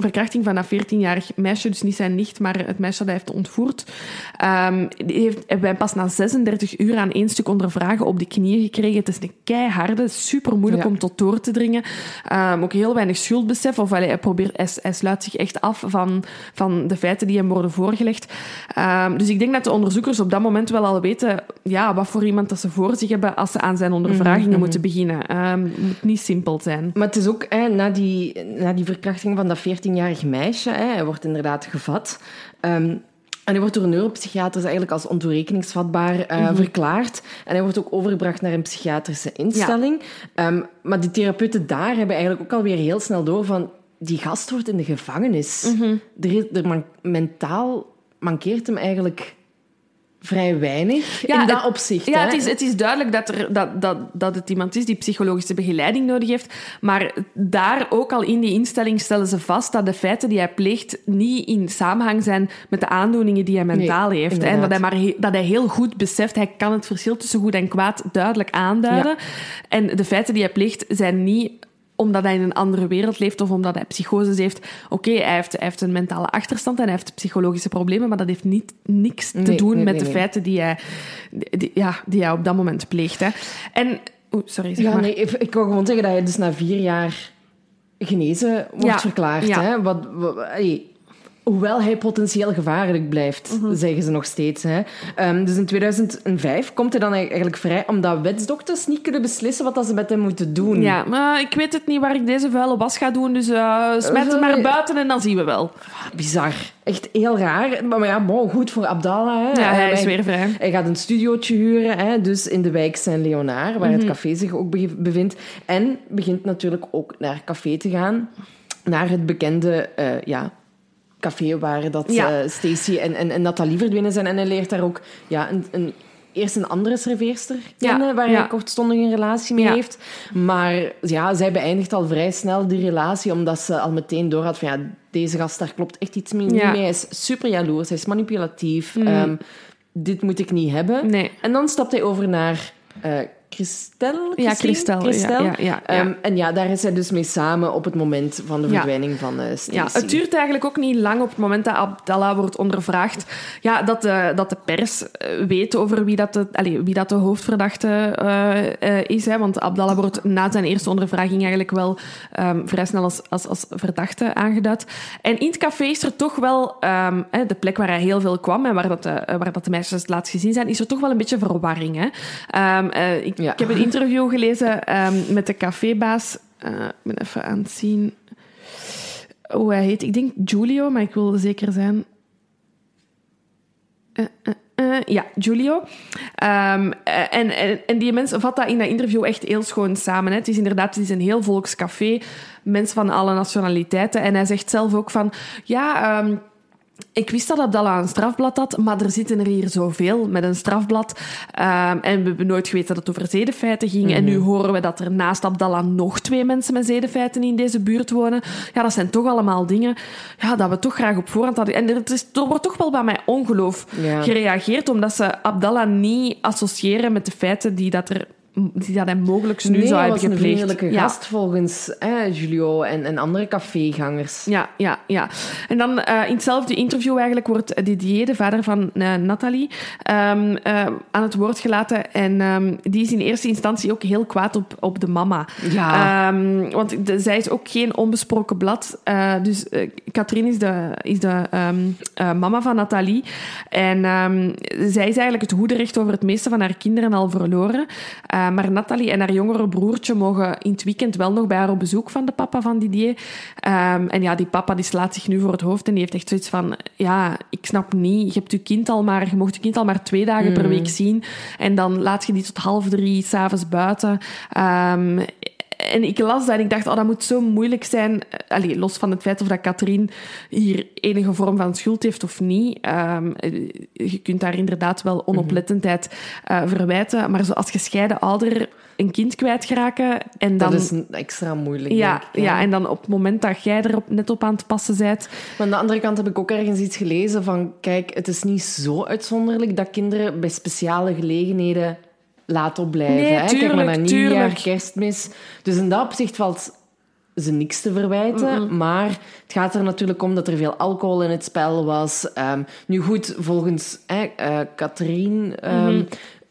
verkrachting van dat 14-jarig meisje, dus niet zijn nicht, maar het meisje dat hij heeft ontvoerd. Um, heeft hij pas na 36 uur aan één stuk ondervragen op de knieën gekregen. Het is een keiharde, super moeilijk om tot door te dringen. Um, ook heel weinig schuldbesef, of hij, probeert, hij, hij, sluit zich echt af van, van de feiten die hem worden voorgelegd. Um, dus ik denk dat de onderzoekers op dat moment wel al weten ja, wat voor iemand dat ze voor zich hebben als ze aan zijn ondervragingen mhm, moeten mhm. beginnen. het moet niet simpel zijn. Maar het is ook na, die, na die verkrachting van dat 14 jarig meisje. Hè. Hij wordt inderdaad gevat. Um, en hij wordt door neuropsychiaters eigenlijk als ontoerekeningsvatbaar uh, verklaard. En hij wordt ook overgebracht naar een psychiatrische instelling. Ja. Um, maar die therapeuten daar hebben eigenlijk ook alweer heel snel door van... Die gast wordt in de gevangenis. Mm -hmm. er, er man mentaal mankeert hem eigenlijk vrij weinig ja, in dat opzicht. Ja, het is, het is duidelijk dat, er, dat, dat, dat het iemand is die psychologische begeleiding nodig heeft. Maar daar ook al in die instelling stellen ze vast dat de feiten die hij pleegt niet in samenhang zijn met de aandoeningen die hij mentaal heeft. En dat hij, maar dat hij heel goed beseft, hij kan het verschil tussen goed en kwaad duidelijk aanduiden. En de feiten die hij pleegt zijn niet omdat hij in een andere wereld leeft of omdat hij psychoses heeft. Oké, hij, heeft, hij heeft een mentale achterstand en hij heeft psychologische problemen, maar dat heeft niet, niks te doen met de feiten die hij, die, ja, die hij op dat moment pleegt. Hè. En, oh, sorry, zeg ja, maar. Nee, ik wil gewoon zeggen dat hij dus na vier jaar genezen wordt verklaard. Hè? Wat, wat, Hoewel hij potentieel gevaarlijk blijft, mhm. zeggen ze nog steeds. Hè. Um, dus in 2005 komt hij dan eigenlijk vrij omdat wetsdokters niet kunnen beslissen wat ze met hem moeten doen. Ja, maar ik weet het niet waar ik deze vuile was ga doen, dus uh, smet hem maar buiten en dan zien we wel. Bizar. Echt heel raar. Maar ja, bon, goed voor Abdallah. Hè. Ja, hij is weer vrij. Hij gaat een studiootje huren, hè, dus in de wijk Saint-Léonard, waar het mhm. café zich ook bevindt. En begint natuurlijk ook naar café te gaan. Naar het bekende uh, ja, café waar dat ja. uh, Stacey en, en, en Nathalie verdwenen zijn. En hij leert daar ook ja, een, een eerst een andere serveerster kennen, waar hij kortstondig een relatie mee heeft. Maar ja, zij beëindigt al vrij snel die relatie, omdat ze al meteen doorhad van ja, deze gast, daar klopt echt iets mee, mee. Hij is super jaloers, hij is manipulatief. Mm. Um, dit moet ik niet hebben. Nee. En dan stapt hij over naar uh, Christel? Ja, Christel. Christel. Ja, ja, ja, um, en ja, daar is hij dus mee samen op het moment van de verdwijning van uh, Stacey. Ja, het duurt eigenlijk ook niet lang op het moment dat Abdallah wordt ondervraagd. Ja, dat de, dat de pers eh, weet over wie dat de, allez, wie dat de hoofdverdachte uh, is. Hè, want Abdallah wordt na zijn eerste ondervraging eigenlijk wel um, vrij snel als, als, als verdachte aangeduid. En in het café is er toch wel, um, de plek waar hij heel veel kwam en waar dat de, waar dat de meisjes het laatst gezien zijn, is er toch wel een beetje verwarring. Hè. ik ik heb een interview gelezen um, met de cafébaas. Uh, ik ben even aan het zien hoe hij heet. Ik denk Giulio, maar ik wil zeker zijn. ja, Giulio. Um, en, en, en, die mensen vat dat in dat interview echt heel schoon samen. Hè. Het is inderdaad het is een heel volkscafé. Mensen van alle nationaliteiten. En hij zegt zelf ook van... Ja... Um, ik wist dat Abdallah een strafblad had, maar er zitten er hier zoveel met een strafblad. Um, en we hebben nooit geweten dat het over zedenfeiten ging. En nu mhm. horen we dat er naast Abdallah nog twee mensen met zedenfeiten in deze buurt wonen. Ja, dat zijn toch allemaal dingen ja, dat we toch graag op voorhand hadden. En er, is, er wordt toch wel bij mij ongeloof gereageerd, omdat ze Abdallah niet associëren met de feiten die dat er die dat hij mogelijk nu zou hebben gepleegd. een vriendelijke gast volgens hè, Julio en, en andere cafégangers. Ja, ja, ja. En dan uh, in hetzelfde interview eigenlijk wordt Didier, de vader van uh, Nathalie, um, uh, aan het woord gelaten. En um, die is in eerste instantie ook heel kwaad op, op de mama. Ja. Um, want de, zij is ook geen onbesproken blad. dus Katrien is de, is de mama van Nathalie. En zij is eigenlijk het hoederecht over het meeste van haar kinderen al verloren. Uh, maar Nathalie en haar jongere broertje mogen in het weekend wel nog bij haar op bezoek van de papa van Didier. Um, en ja, die papa die slaat zich nu voor het hoofd en die heeft echt zoiets van... Ja, ik snap niet, je hebt je kind al maar... Je mocht je kind al maar twee dagen per mm. week zien. En dan laat je die tot half drie s'avonds buiten. Um, en ik las dat en ik dacht, oh, dat moet zo moeilijk zijn. Allee, los van het feit of dat Katrien hier enige vorm van schuld heeft of niet. Ehm, je kunt daar inderdaad wel onoplettendheid uh, verwijten. Maar zoals gescheiden ouder een kind kwijtgeraken... En dan, dat is extra moeilijk, ja, ja. en dan op het moment dat jij er op, net op aan het passen bent... Maar aan de andere kant heb ik ook ergens iets gelezen van... Kijk, het is niet zo uitzonderlijk dat kinderen bij speciale gelegenheden laat opblijven. Nee, hè? Tuurlijk, Kijk maar naar nieuwjaar, kerstmis. Dus in dat opzicht valt ze niks te verwijten. Maar het gaat er natuurlijk om dat er veel alcohol in het spel was. Um, nu goed, volgens uh, Katrien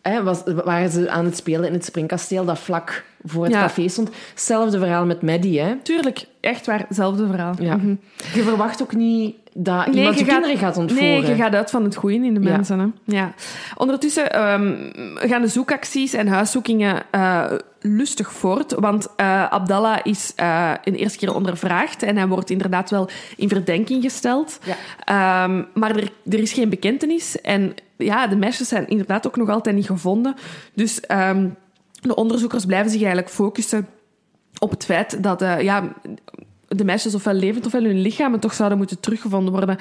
hè, was, waren ze aan het spelen in het springkasteel dat vlak voor het café stond. Hetzelfde verhaal met Maddie. Hè? Tuurlijk, echt waar, hetzelfde verhaal. Ja. Mhm. Je verwacht ook niet dat nee, iemand je, kinderen gaat ontvoeren. Nee, je gaat uit van het goede in de mensen. Hè? Ja. Ondertussen um, gaan de zoekacties en huiszoekingen uh, lustig voort. Want uh, Abdallah is uh, een eerste keer ondervraagd en hij wordt inderdaad wel in verdenking gesteld. Ja. Um, maar er, er is geen bekentenis. En ja, de meisjes zijn inderdaad ook nog altijd niet gevonden. Dus um, de onderzoekers blijven zich eigenlijk focussen op het feit dat ja, de meisjes ofwel levend ofwel hun lichamen toch zouden moeten teruggevonden worden.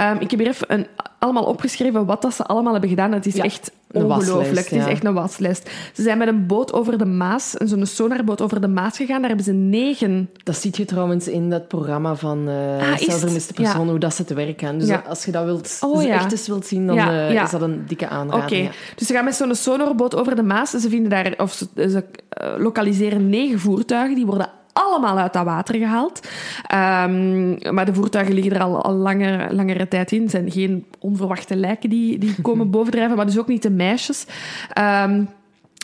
Um, ik heb hier even een, allemaal opgeschreven wat dat ze allemaal hebben gedaan. Het is echt ongelooflijk. Het is echt een waslijst. Ze zijn met een boot over de Maas, zo'n sonarboot over de Maas gegaan. Daar hebben ze negen... Dat ziet je trouwens in dat programma van uh, ah, Zelfvermiste Persoon, hoe dat ze te werk gaan. Dus als je dat wilt, oh, dus echt eens wilt zien, dan uh, is dat een dikke aanrader. Oké, dus ze gaan met zo'n sonarboot over de Maas. Ze, vinden daar, of ze, ze uh, lokaliseren negen voertuigen. Die worden allemaal uit dat water gehaald. Um, maar de voertuigen liggen er al, al langer, langere tijd in. Het zijn geen onverwachte lijken die, die komen bovendrijven, maar dus ook niet de meisjes. Um,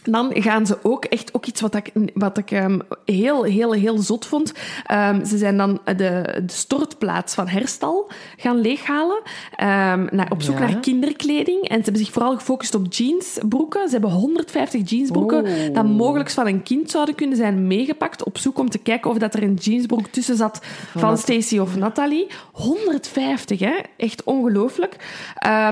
dan gaan ze ook echt ook iets wat ik, wat ik um, heel, heel, heel zot vond. Um, ze zijn dan de, de stortplaats van Herstal gaan leeghalen. Um, naar, op zoek naar kinderkleding. En ze hebben zich vooral gefocust op jeansbroeken. Ze hebben 150 jeansbroeken oh. dat mogelijk van een kind zouden kunnen zijn meegepakt. Op zoek om te kijken of dat er een jeansbroek tussen zat van, van Stacy of Nathalie. 150, hè? Echt ongelooflijk.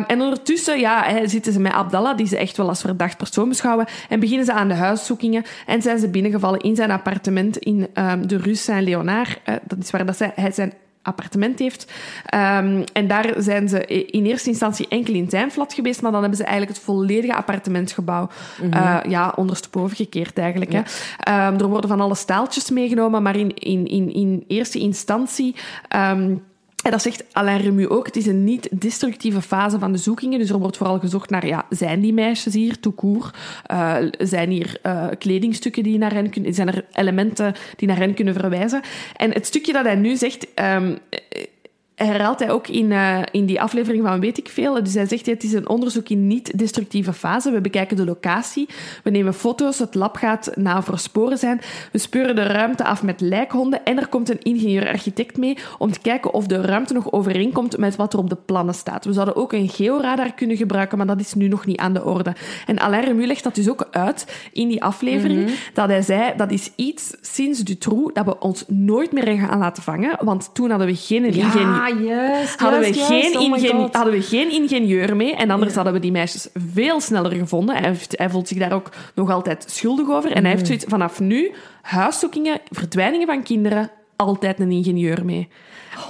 en ondertussen ja, zitten ze met Abdallah, die ze echt wel als verdacht persoon beschouwen. En en beginnen ze aan de huiszoekingen en zijn ze binnengevallen in zijn appartement in um, de Rue Saint-Léonard. Uh, dat is waar dat zij, hij zijn appartement heeft. Um, en daar zijn ze in eerste instantie enkel in zijn flat geweest, maar dan hebben ze eigenlijk het volledige appartementsgebouw mm -hmm. uh, ja, ondersteboven gekeerd eigenlijk. Ja. Hè. Um, er worden van alle staaltjes meegenomen, maar in, in, in, in eerste instantie... Um, en dat zegt Alain Remu ook. Het is een niet-destructieve fase van de zoekingen. Dus er wordt vooral gezocht naar, ja, zijn die meisjes hier, court? Uh, zijn hier uh, kledingstukken die naar hen kunnen... Zijn er elementen die naar hen kunnen verwijzen? En het stukje dat hij nu zegt... Um, herhaalt hij ook in, uh, in die aflevering van Weet ik Veel. Dus hij zegt, het is een onderzoek in niet-destructieve fase. We bekijken de locatie, we nemen foto's, het lab gaat na voor sporen zijn. We speuren de ruimte af met lijkhonden en er komt een ingenieur-architect mee om te kijken of de ruimte nog overeenkomt met wat er op de plannen staat. We zouden ook een georadar kunnen gebruiken, maar dat is nu nog niet aan de orde. En Alain Remu legt dat dus ook uit in die aflevering, mhm. dat hij zei, dat is iets sinds Dutroux dat we ons nooit meer gaan laten vangen, want toen hadden we geen, ja, Ah, juist. hadden, juist, we juist. geen Oh hadden we geen ingenieur mee. En anders hadden we die meisjes veel sneller gevonden. Hij, heeft, hij voelt zich daar ook nog altijd schuldig over. En hij Mm. heeft zoiets vanaf nu, huiszoekingen, verdwijningen van kinderen, altijd een ingenieur mee.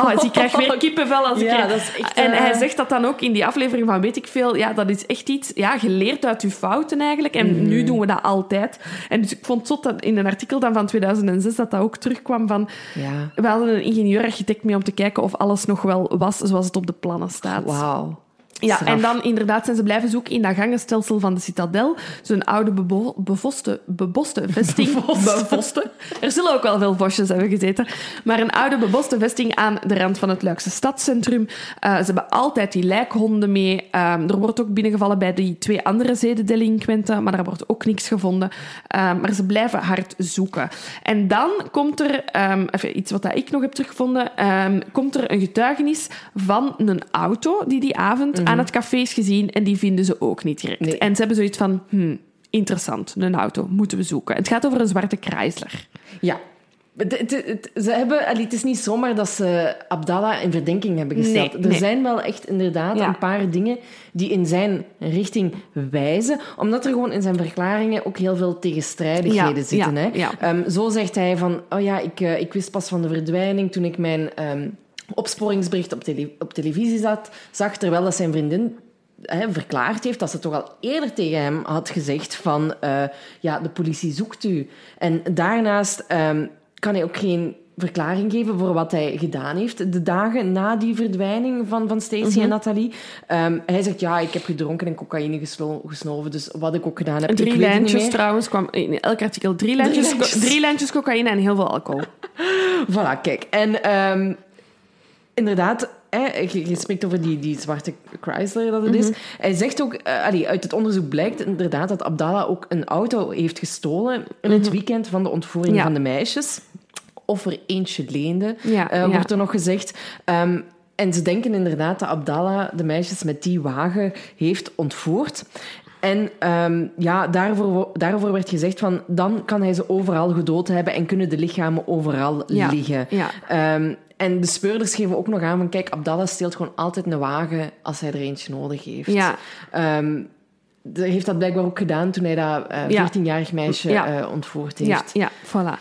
Oh, dus ik krijg weer kippenvel als ik... Ja, dat is echt, En eh, hij zegt dat dan ook in die aflevering van weet ik veel. Ja, dat is echt iets ja, geleerd uit uw fouten eigenlijk. En Mhm. nu doen we dat altijd. En dus ik vond het zot dat in een artikel dan van 2006 dat dat ook terugkwam van... Ja. We hadden een ingenieur-architect mee om te kijken of alles nog wel was zoals het op de plannen staat. Wauw. Ja, Straf. en dan inderdaad zijn ze blijven zoeken in dat gangenstelsel van de citadel. Zo'n oude bebo bevoste, beboste vesting. Bevoste. Er zullen ook wel veel bosjes hebben gezeten. Maar een oude beboste vesting aan de rand van het Luikse stadscentrum. Eh, ze hebben altijd die lijkhonden mee. Ehm, er wordt ook binnengevallen bij die twee andere zedendelinquenten, maar daar wordt ook niks gevonden. Ehm, maar ze blijven hard zoeken. En dan komt er, ehm, even iets wat ik nog heb teruggevonden, komt er een getuigenis van een auto die die avond aan het café is gezien en die vinden ze ook niet direct. Nee. En ze hebben zoiets van, hmm, interessant, een auto, moeten we zoeken. Het gaat over een zwarte Chrysler. Ja. Het, het, het- ze hebben, allee, het is niet zomaar dat ze Abdallah in verdenking hebben gesteld. Nee, er nee. zijn wel echt inderdaad Ja. een paar dingen die in zijn richting wijzen. Omdat er gewoon in zijn verklaringen ook heel veel tegenstrijdigheden Ja, zitten. ja, hè. Ehm, zo zegt hij van... Oh ja, ik, eh, ik wist pas van de verdwijning toen ik mijn ehm, opsporingsbericht op, tele- op televisie zat, zag. Terwijl dat zijn vriendin hè, verklaard heeft dat ze toch al eerder tegen hem had gezegd van eh, ja, de politie zoekt u. En daarnaast ehm, kan hij ook geen verklaring geven voor wat hij gedaan heeft de dagen na die verdwijning van, van Stacey en Nathalie. Ehm, hij zegt, ja, ik heb gedronken en cocaïne gesnoven, dus wat ik ook gedaan heb, ik Drie weet niet lijntjes meer. trouwens, kwam in elk artikel drie lijntjes, drie lijntjes cocaïne en heel veel alcohol. Voilà, kijk. En ehm, inderdaad, hè, je, je spreekt over die, die zwarte Chrysler dat het is. Hij zegt ook, eh, allee, uit het onderzoek blijkt inderdaad dat Abdallah ook een auto heeft gestolen in het weekend van de ontvoering Ja. van de meisjes. Of er eentje leende, Ja, eh, wordt er nog gezegd. Ehm, en ze denken inderdaad dat Abdallah de meisjes met die wagen heeft ontvoerd. En ehm, ja, daarvoor, daarvoor werd gezegd van... Dan kan hij ze overal gedood hebben en kunnen de lichamen overal Ja, liggen. ja. Ehm, en de speurders geven ook nog aan van... Kijk, Abdallah steelt gewoon altijd een wagen als hij er eentje nodig heeft. Ja. Ehm, de- heeft dat blijkbaar ook gedaan toen hij dat eh, Ja. 14-jarig meisje Ja. eh, ontvoerd Ja, heeft. ja, voilà.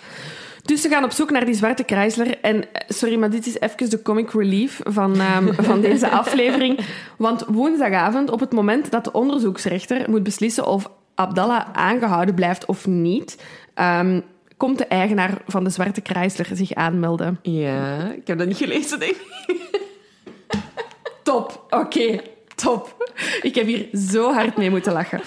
Dus ze gaan op zoek naar die zwarte Chrysler. En eh, sorry, maar dit is even de comic relief van, ehm, van deze aflevering. Want woensdagavond, op het moment dat de onderzoeksrechter moet beslissen of Abdallah aangehouden blijft of niet, ehm, komt de eigenaar van de zwarte Chrysler zich aanmelden. Ja, ik heb dat niet gelezen, denk ik. Top, oké, top. Ik heb hier zo hard mee moeten lachen.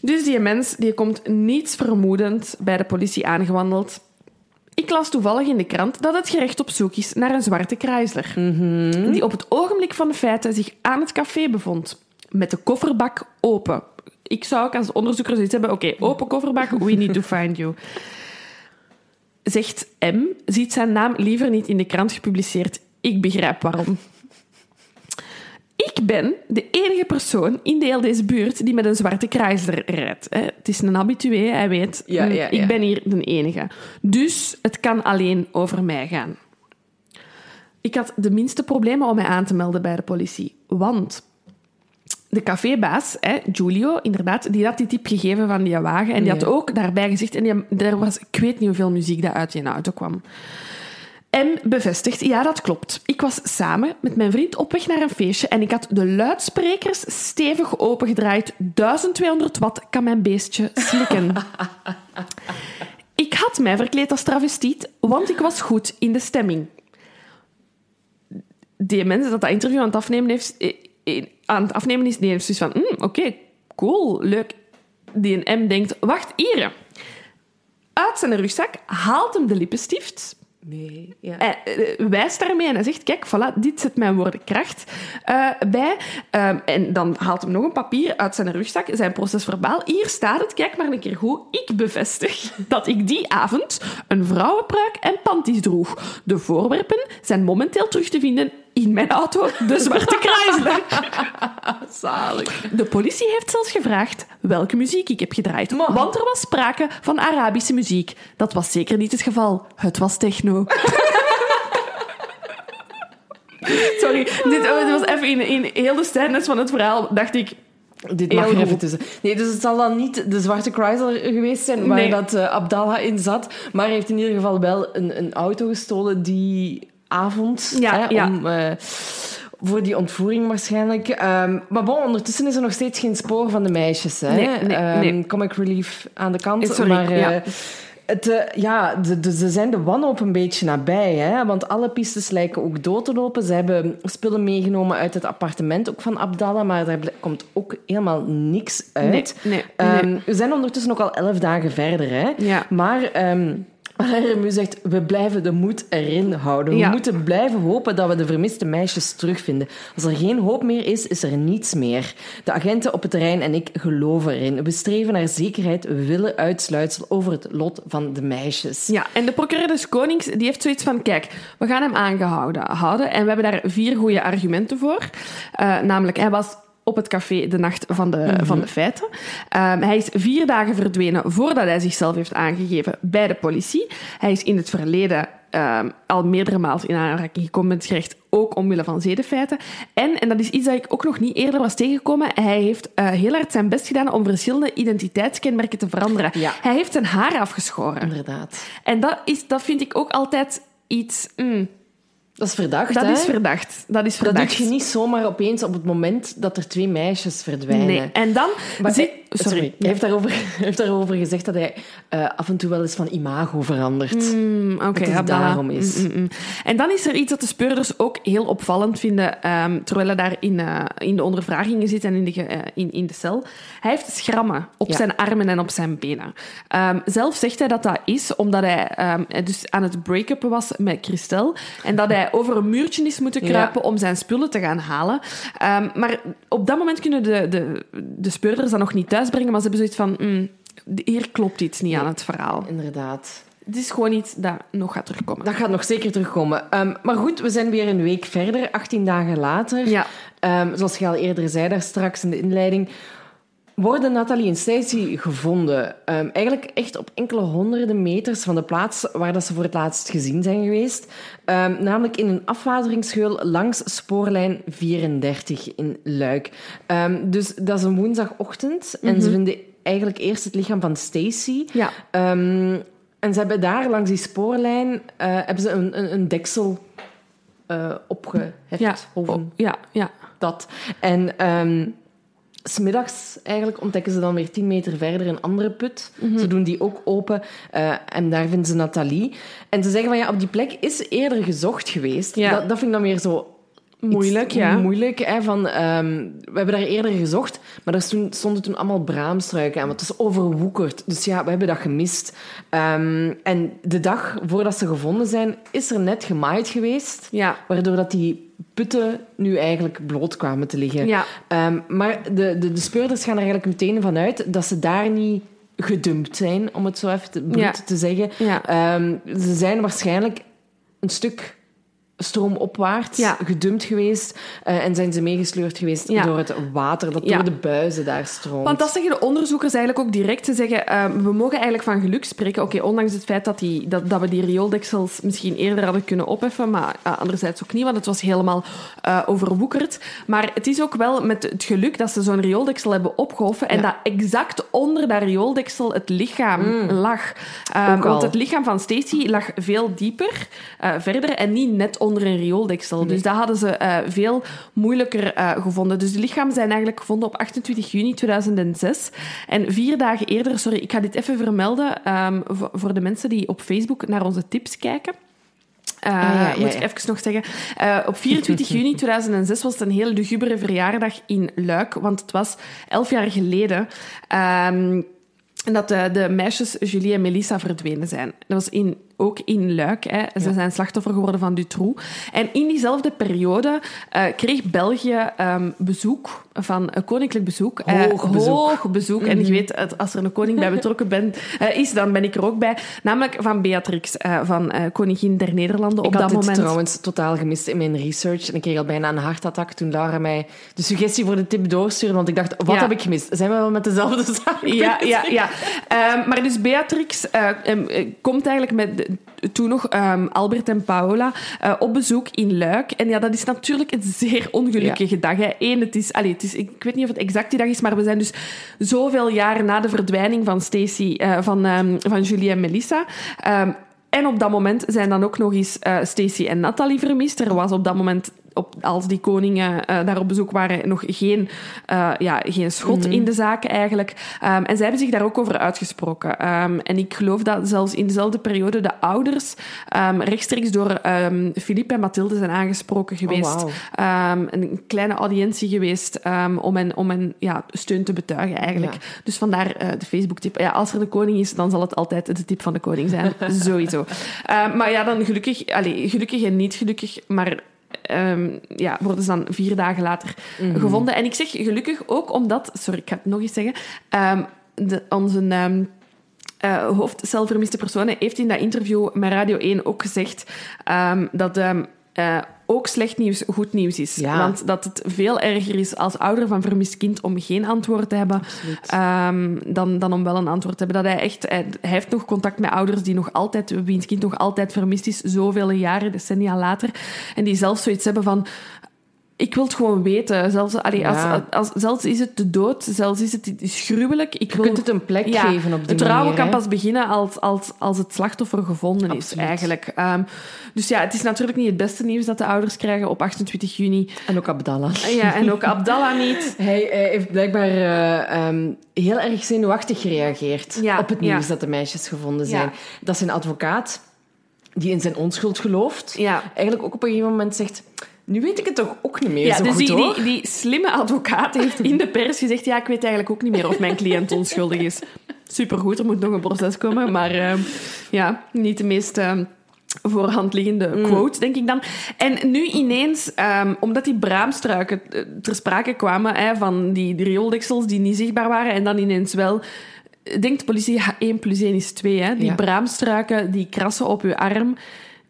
Dus die mens die komt niets vermoedend bij de politie aangewandeld. Ik las toevallig in de krant dat het gerecht op zoek is naar een zwarte Chrysler. Die op het ogenblik van de feiten zich aan het café bevond. Met de kofferbak open. Ik zou ook als onderzoeker zoiets hebben. Oké, open kofferbak, we need to find you. Zegt M, ziet zijn naam liever niet in de krant gepubliceerd. Ik begrijp waarom. Ik ben de enige persoon in de heel deze buurt die met een zwarte Chrysler rijdt. Het is een habitué, hij weet. Ja, ja, Ik ben hier de enige. Dus het kan alleen over mij gaan. Ik had de minste problemen om mij aan te melden bij de politie. Want de cafébaas, hè, Giulio, inderdaad, die had die tip gegeven van die wagen. En die had ook daarbij gezegd... En die, er was, ik weet niet hoeveel muziek dat uit die auto kwam. M bevestigt, ja, dat klopt. Ik was samen met mijn vriend op weg naar een feestje en ik had de luidsprekers stevig opengedraaid. 1200 watt kan mijn beestje slikken. ik had mij verkleed als travestiet, want ik was goed in de stemming. Die mensen dat dat interview aan het afnemen, heeft, eh, eh, aan het afnemen is, die heeft zoiets van, "Hmm, oké, cool, leuk. Die een M denkt, wacht, hier. Uit zijn rugzak haalt hem de lippenstift... Nee, ja. Hij eh, wijst daarmee en hij zegt, kijk, voilà, dit zet mijn woorden kracht eh, bij. Ehm, en dan haalt hem nog een papier uit zijn rugzak, zijn procesverbaal. Hier staat het, kijk maar een keer goed. Ik bevestig dat ik die avond een vrouwenpruik en panties droeg. De voorwerpen zijn momenteel terug te vinden in mijn auto, de zwarte Chrysler. Zalig. De politie heeft zelfs gevraagd welke muziek ik heb gedraaid. Maar- Want er was sprake van Arabische muziek. Dat was zeker niet het geval. Het was techno. Sorry, dit, oh, dit was even in, in heel de scènes van het verhaal, dacht ik... Dit mag er even tussen. Nee, dus het zal dan niet de zwarte Chrysler geweest zijn waar Nee. dat eh, Abdallah in zat. Maar hij heeft in ieder geval wel een, een auto gestolen die avond. Ja, hè. Om, eh, voor die ontvoering waarschijnlijk. Ehm, maar bon, ondertussen is er nog steeds geen spoor van de meisjes. Hè? Nee, nee, Ehm, nee. Comic relief aan de kant. Sorry, maar eh, het, eh, ja, de, de- ze zijn de wanhoop een beetje nabij. Hè? Want alle pistes lijken ook dood te lopen. Ze hebben spullen meegenomen uit het appartement ook van Abdallah. Maar daar komt ook helemaal niks uit. Nee, nee, Ehm, we zijn ondertussen ook al elf dagen verder. Hè? Ja. Maar ehm RMU zegt, we blijven de moed erin houden. We Ja. moeten blijven hopen dat we de vermiste meisjes terugvinden. Als er geen hoop meer is, is er niets meer. De agenten op het terrein en ik geloven erin. We streven naar zekerheid. We willen uitsluitsel over het lot van de meisjes. Ja, en de procureur Konings die heeft zoiets van: kijk, we gaan hem aangehouden houden. En we hebben daar vier goede argumenten voor. Eh, namelijk, hij was op het café de nacht van de, van de feiten. Ehm, hij is vier dagen verdwenen voordat hij zichzelf heeft aangegeven bij de politie. Hij is in het verleden ehm, al meerdere maals in aanraking gekomen met het gerecht, ook omwille van zedefeiten. En, en dat is iets dat ik ook nog niet eerder was tegengekomen, hij heeft eh, heel hard zijn best gedaan om verschillende identiteitskenmerken te veranderen. Ja. Hij heeft zijn haar afgeschoren. Inderdaad. En dat, is, dat vind ik ook altijd iets... mm, Dat is verdacht, dat hè? is verdacht. Dat is Dat verdacht. doe je niet zomaar opeens op het moment dat er twee meisjes verdwijnen. Nee. En dan... Maar hij- sorry, sorry. hij heeft daarover, heeft daarover gezegd dat hij eh, af en toe wel eens van imago verandert. Mm, Oké, Dat het ja, daarom is. Mm, mm, mm. En dan is er iets dat de speurders ook heel opvallend vinden, ehm, terwijl hij daar in, eh, in de ondervragingen zit en in de, eh, in, in de cel. Hij heeft schrammen op Ja. zijn armen en op zijn benen. Ehm, zelf zegt hij dat dat is omdat hij ehm, dus aan het break-uppen was met Christel en dat hij over een muurtje is moeten kruipen om zijn spullen te gaan halen. Maar op dat moment kunnen de, de, de speurders dat nog niet thuisbrengen, maar ze hebben zoiets van... mm, hier klopt iets niet aan het verhaal. Inderdaad. Het is gewoon iets dat nog gaat terugkomen. Dat gaat nog zeker terugkomen. Ehm, maar goed, we zijn weer een week verder, 18 dagen later. Ja. Ehm, zoals je al eerder zei daar straks in de inleiding, worden Nathalie en Stacey gevonden. Ehm, eigenlijk echt op enkele honderden meters van de plaats waar dat ze voor het laatst gezien zijn geweest. Ehm, namelijk in een afwateringsgeul langs spoorlijn 34 in Luik. Ehm, dus dat is een woensdagochtend en ze vinden eigenlijk eerst het lichaam van Stacey. Ja. En ze hebben daar langs die spoorlijn eh, hebben ze een, een, een deksel eh, opgeheft. Ja. Ja, ja. dat. En smiddags eigenlijk ontdekken ze dan weer tien meter verder een andere put. Mhm. Ze doen die ook open eh, en daar vinden ze Nathalie. En ze zeggen van ja, op die plek is eerder gezocht geweest. Ja. Dat, dat vind ik dan weer zo Moeilijk, ja. Moeilijk, hè, van, ehm, we hebben daar eerder gezocht, maar daar stond- stonden toen allemaal braamstruiken aan, want het is overwoekerd. Dus ja, we hebben dat gemist. Ehm, en de dag voordat ze gevonden zijn, is er net gemaaid geweest, Ja. waardoor dat die putten nu eigenlijk bloot kwamen te liggen. Ja. Ehm, maar de, de, de speurders gaan er eigenlijk meteen vanuit dat ze daar niet gedumpt zijn, om het zo even te, Ja. te zeggen. Ja. Ze zijn waarschijnlijk een stuk stroomopwaarts Ja. gedumpt geweest eh, en zijn ze meegesleurd geweest Ja. door het water dat Ja. door de buizen daar stroomt. Want dat zeggen de onderzoekers eigenlijk ook direct. Ze zeggen, eh, we mogen eigenlijk van geluk spreken. Oké, ondanks het feit dat, die, dat, dat we die riooldeksels misschien eerder hadden kunnen opheffen, maar anderzijds ook niet, want het was helemaal eh, overwoekerd. Maar het is ook wel met het geluk dat ze zo'n riooldeksel hebben opgehoven en dat exact onder dat riooldeksel het lichaam lag. Eh, Ook al. want het lichaam van Stacey lag veel dieper, verder, en niet net onder een riooldeksel. Dus dat hadden ze eh, veel moeilijker eh, gevonden. Dus de lichamen zijn eigenlijk gevonden op 28 juni 2006. En vier dagen eerder, sorry, ik ga dit even vermelden ehm, voor, de mensen die op Facebook naar onze tips kijken. Eh, Ah, ja, ja, moet ik even nog zeggen. Op 24 juni 2006 was het een heel lugubere verjaardag in Luik, want het was elf jaar geleden ehm, dat de, de meisjes Julie en Melissa verdwenen zijn. Dat was in, ook in Luik. Hè. Ze zijn slachtoffer geworden van Dutroux. En in diezelfde periode eh, kreeg België ehm, bezoek van een koninklijk bezoek. Eh, Hoog bezoek. hoog bezoek. En je weet, het- als er een koning bij betrokken bent, eh, is, dan ben ik er ook bij. Namelijk van Beatrix, eh, van eh, koningin der Nederlanden. ik op had dat dit moment. trouwens totaal gemist in mijn research. En ik kreeg al bijna een hartattack toen Laura mij de suggestie voor de tip doorstuurde. Want ik dacht, wat Ja. heb ik gemist? Zijn we wel met dezelfde zaak Ja, ja, ja. Ehm, maar dus Beatrix eh, em, eh, komt eigenlijk met... toen nog um, Albert en Paola uh, op bezoek in Luik. En ja, dat is natuurlijk een zeer ongelukkige ja. dag. Hè. Eén, het is, allez, het is, ik weet niet of het exact die dag is, maar we zijn dus zoveel jaar na de verdwijning van Stacy, uh, van, um, van Julie en Melissa. Um, en op dat moment zijn dan ook nog eens uh, Stacy en Nathalie vermist. Er was op dat moment op, als die koningen uh, daar op bezoek waren, nog geen, uh, ja, geen schot mm -hmm. in de zaak eigenlijk. Um, en zij hebben zich daar ook over uitgesproken. Um, en ik geloof dat zelfs in dezelfde periode de ouders um, rechtstreeks door Philippe en Mathilde zijn aangesproken geweest. Oh, wow. een kleine audiëntie geweest om hen, om hen ja, steun te betuigen eigenlijk. Ja. Dus vandaar uh, de Facebook-tip. Ja, als er de koning is, dan zal het altijd de tip van de koning zijn. Sowieso. maar ja, dan gelukkig, allez, gelukkig en niet gelukkig, maar Um, ja, worden ze dan vier dagen later mm -hmm. gevonden. En ik zeg gelukkig ook omdat... Sorry, ik ga het nog eens zeggen. Um, de, onze um, uh, hoofdcelvermiste personen heeft in dat interview met Radio 1 ook gezegd dat... Uh, ook slecht nieuws goed nieuws is. Ja. Want dat het veel erger is als ouder van vermist kind om geen antwoord te hebben um, dan, dan om wel een antwoord te hebben. Dat hij echt, hij, hij, heeft nog contact met ouders die nog altijd, wiens kind nog altijd vermist is, zoveel jaren, decennia later. En die zelfs zoiets hebben van, ik wil het gewoon weten. Zelfs, allee, ja. als, als, zelfs is het de dood, zelfs is het is gruwelijk. Ik je kunt het een plek ja, geven op die Het rouwen kan pas beginnen als, als, als het slachtoffer gevonden Absoluut. is, eigenlijk. Um, dus ja, het is natuurlijk niet het beste nieuws dat de ouders krijgen op 28 juni. En ook Abdallah. Ja, en ook Abdallah niet. Hij, hij heeft blijkbaar uh, um, heel erg zenuwachtig gereageerd ja, op het nieuws dat de meisjes gevonden zijn. Dat zijn advocaat, die in zijn onschuld gelooft, eigenlijk ook op een gegeven moment zegt... Nu weet ik het toch ook niet meer ja, zo dus goed, die, hoor. Die, die slimme advocaat heeft in de pers gezegd... Ja, ik weet eigenlijk ook niet meer of mijn cliënt onschuldig is. Supergoed, er moet nog een proces komen. Maar uh, ja, niet de meest... Uh, voorhand liggende quote, mm. denk ik dan. En nu ineens, um, omdat die braamstruiken ter sprake kwamen, hè, van die, die riooldeksels die niet zichtbaar waren, en dan ineens wel denkt de politie, ja, 1 plus 1 is 2. Hè. Die ja. braamstruiken, die krassen op je arm.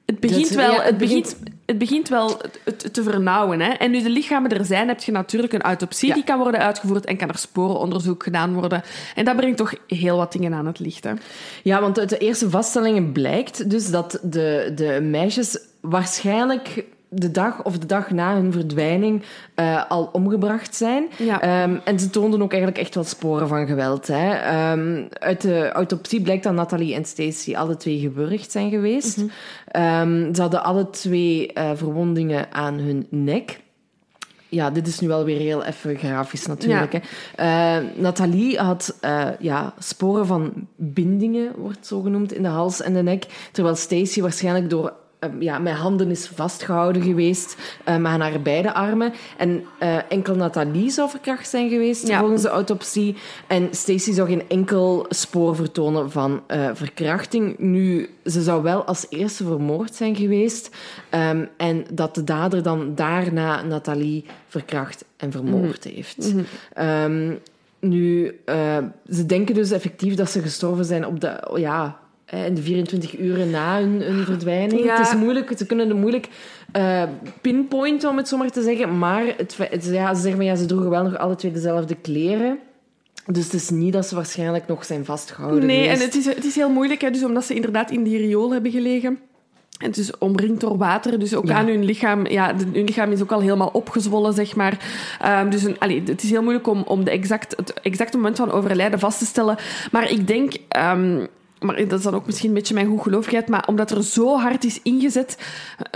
Het begint, wel, ja, het, het begint, het begint wel het, te vernauwen. Hè? En nu de lichamen er zijn, heb je natuurlijk een autopsie ja. die kan worden uitgevoerd en kan er sporenonderzoek gedaan worden. En dat brengt toch heel wat dingen aan het licht. Hè? Ja, want uit de eerste vaststellingen blijkt dus dat de, de meisjes waarschijnlijk de dag of de dag na hun verdwijning uh, al omgebracht zijn. Ja. Um, en ze toonden ook eigenlijk echt wel sporen van geweld. Hè. Um, uit de autopsie blijkt dat Nathalie en Stacy alle twee gewurgd zijn geweest. Mm -hmm. um, ze hadden alle twee uh, verwondingen aan hun nek. Ja, dit is nu wel weer heel even grafisch natuurlijk. Ja. Hè. Uh, Nathalie had uh, ja, sporen van bindingen, wordt zo genoemd, in de hals en de nek. Terwijl Stacy waarschijnlijk door ja, mijn handen is vastgehouden geweest um, aan haar beide armen. En uh, enkel Nathalie zou verkracht zijn geweest ja. volgens de autopsie. En Stacy zou geen enkel spoor vertonen van uh, verkrachting. Nu, ze zou wel als eerste vermoord zijn geweest. Um, en dat de dader dan daarna Nathalie verkracht en vermoord mm -hmm. heeft. Mm -hmm. um, nu, uh, ze denken dus effectief dat ze gestorven zijn op de... Ja, in de 24 uren na hun, hun verdwijning. Ja. Het is moeilijk, ze kunnen het moeilijk uh, pinpointen, om het zo maar te zeggen. Maar het, het, ja, ze zeggen ja, ze droegen wel nog alle twee dezelfde kleren. Dus het is niet dat ze waarschijnlijk nog zijn vastgehouden Nee, geweest. en het is, het is heel moeilijk, hè, dus omdat ze inderdaad in die riool hebben gelegen. En het is omringd door water, dus ook ja. aan hun lichaam... Ja, hun lichaam is ook al helemaal opgezwollen, zeg maar. Um, dus een, allee, het is heel moeilijk om, om de exact, het exacte moment van overlijden vast te stellen. Maar ik denk... Um, maar dat is dan ook misschien een beetje mijn goedgeloofigheid, maar omdat er zo hard is ingezet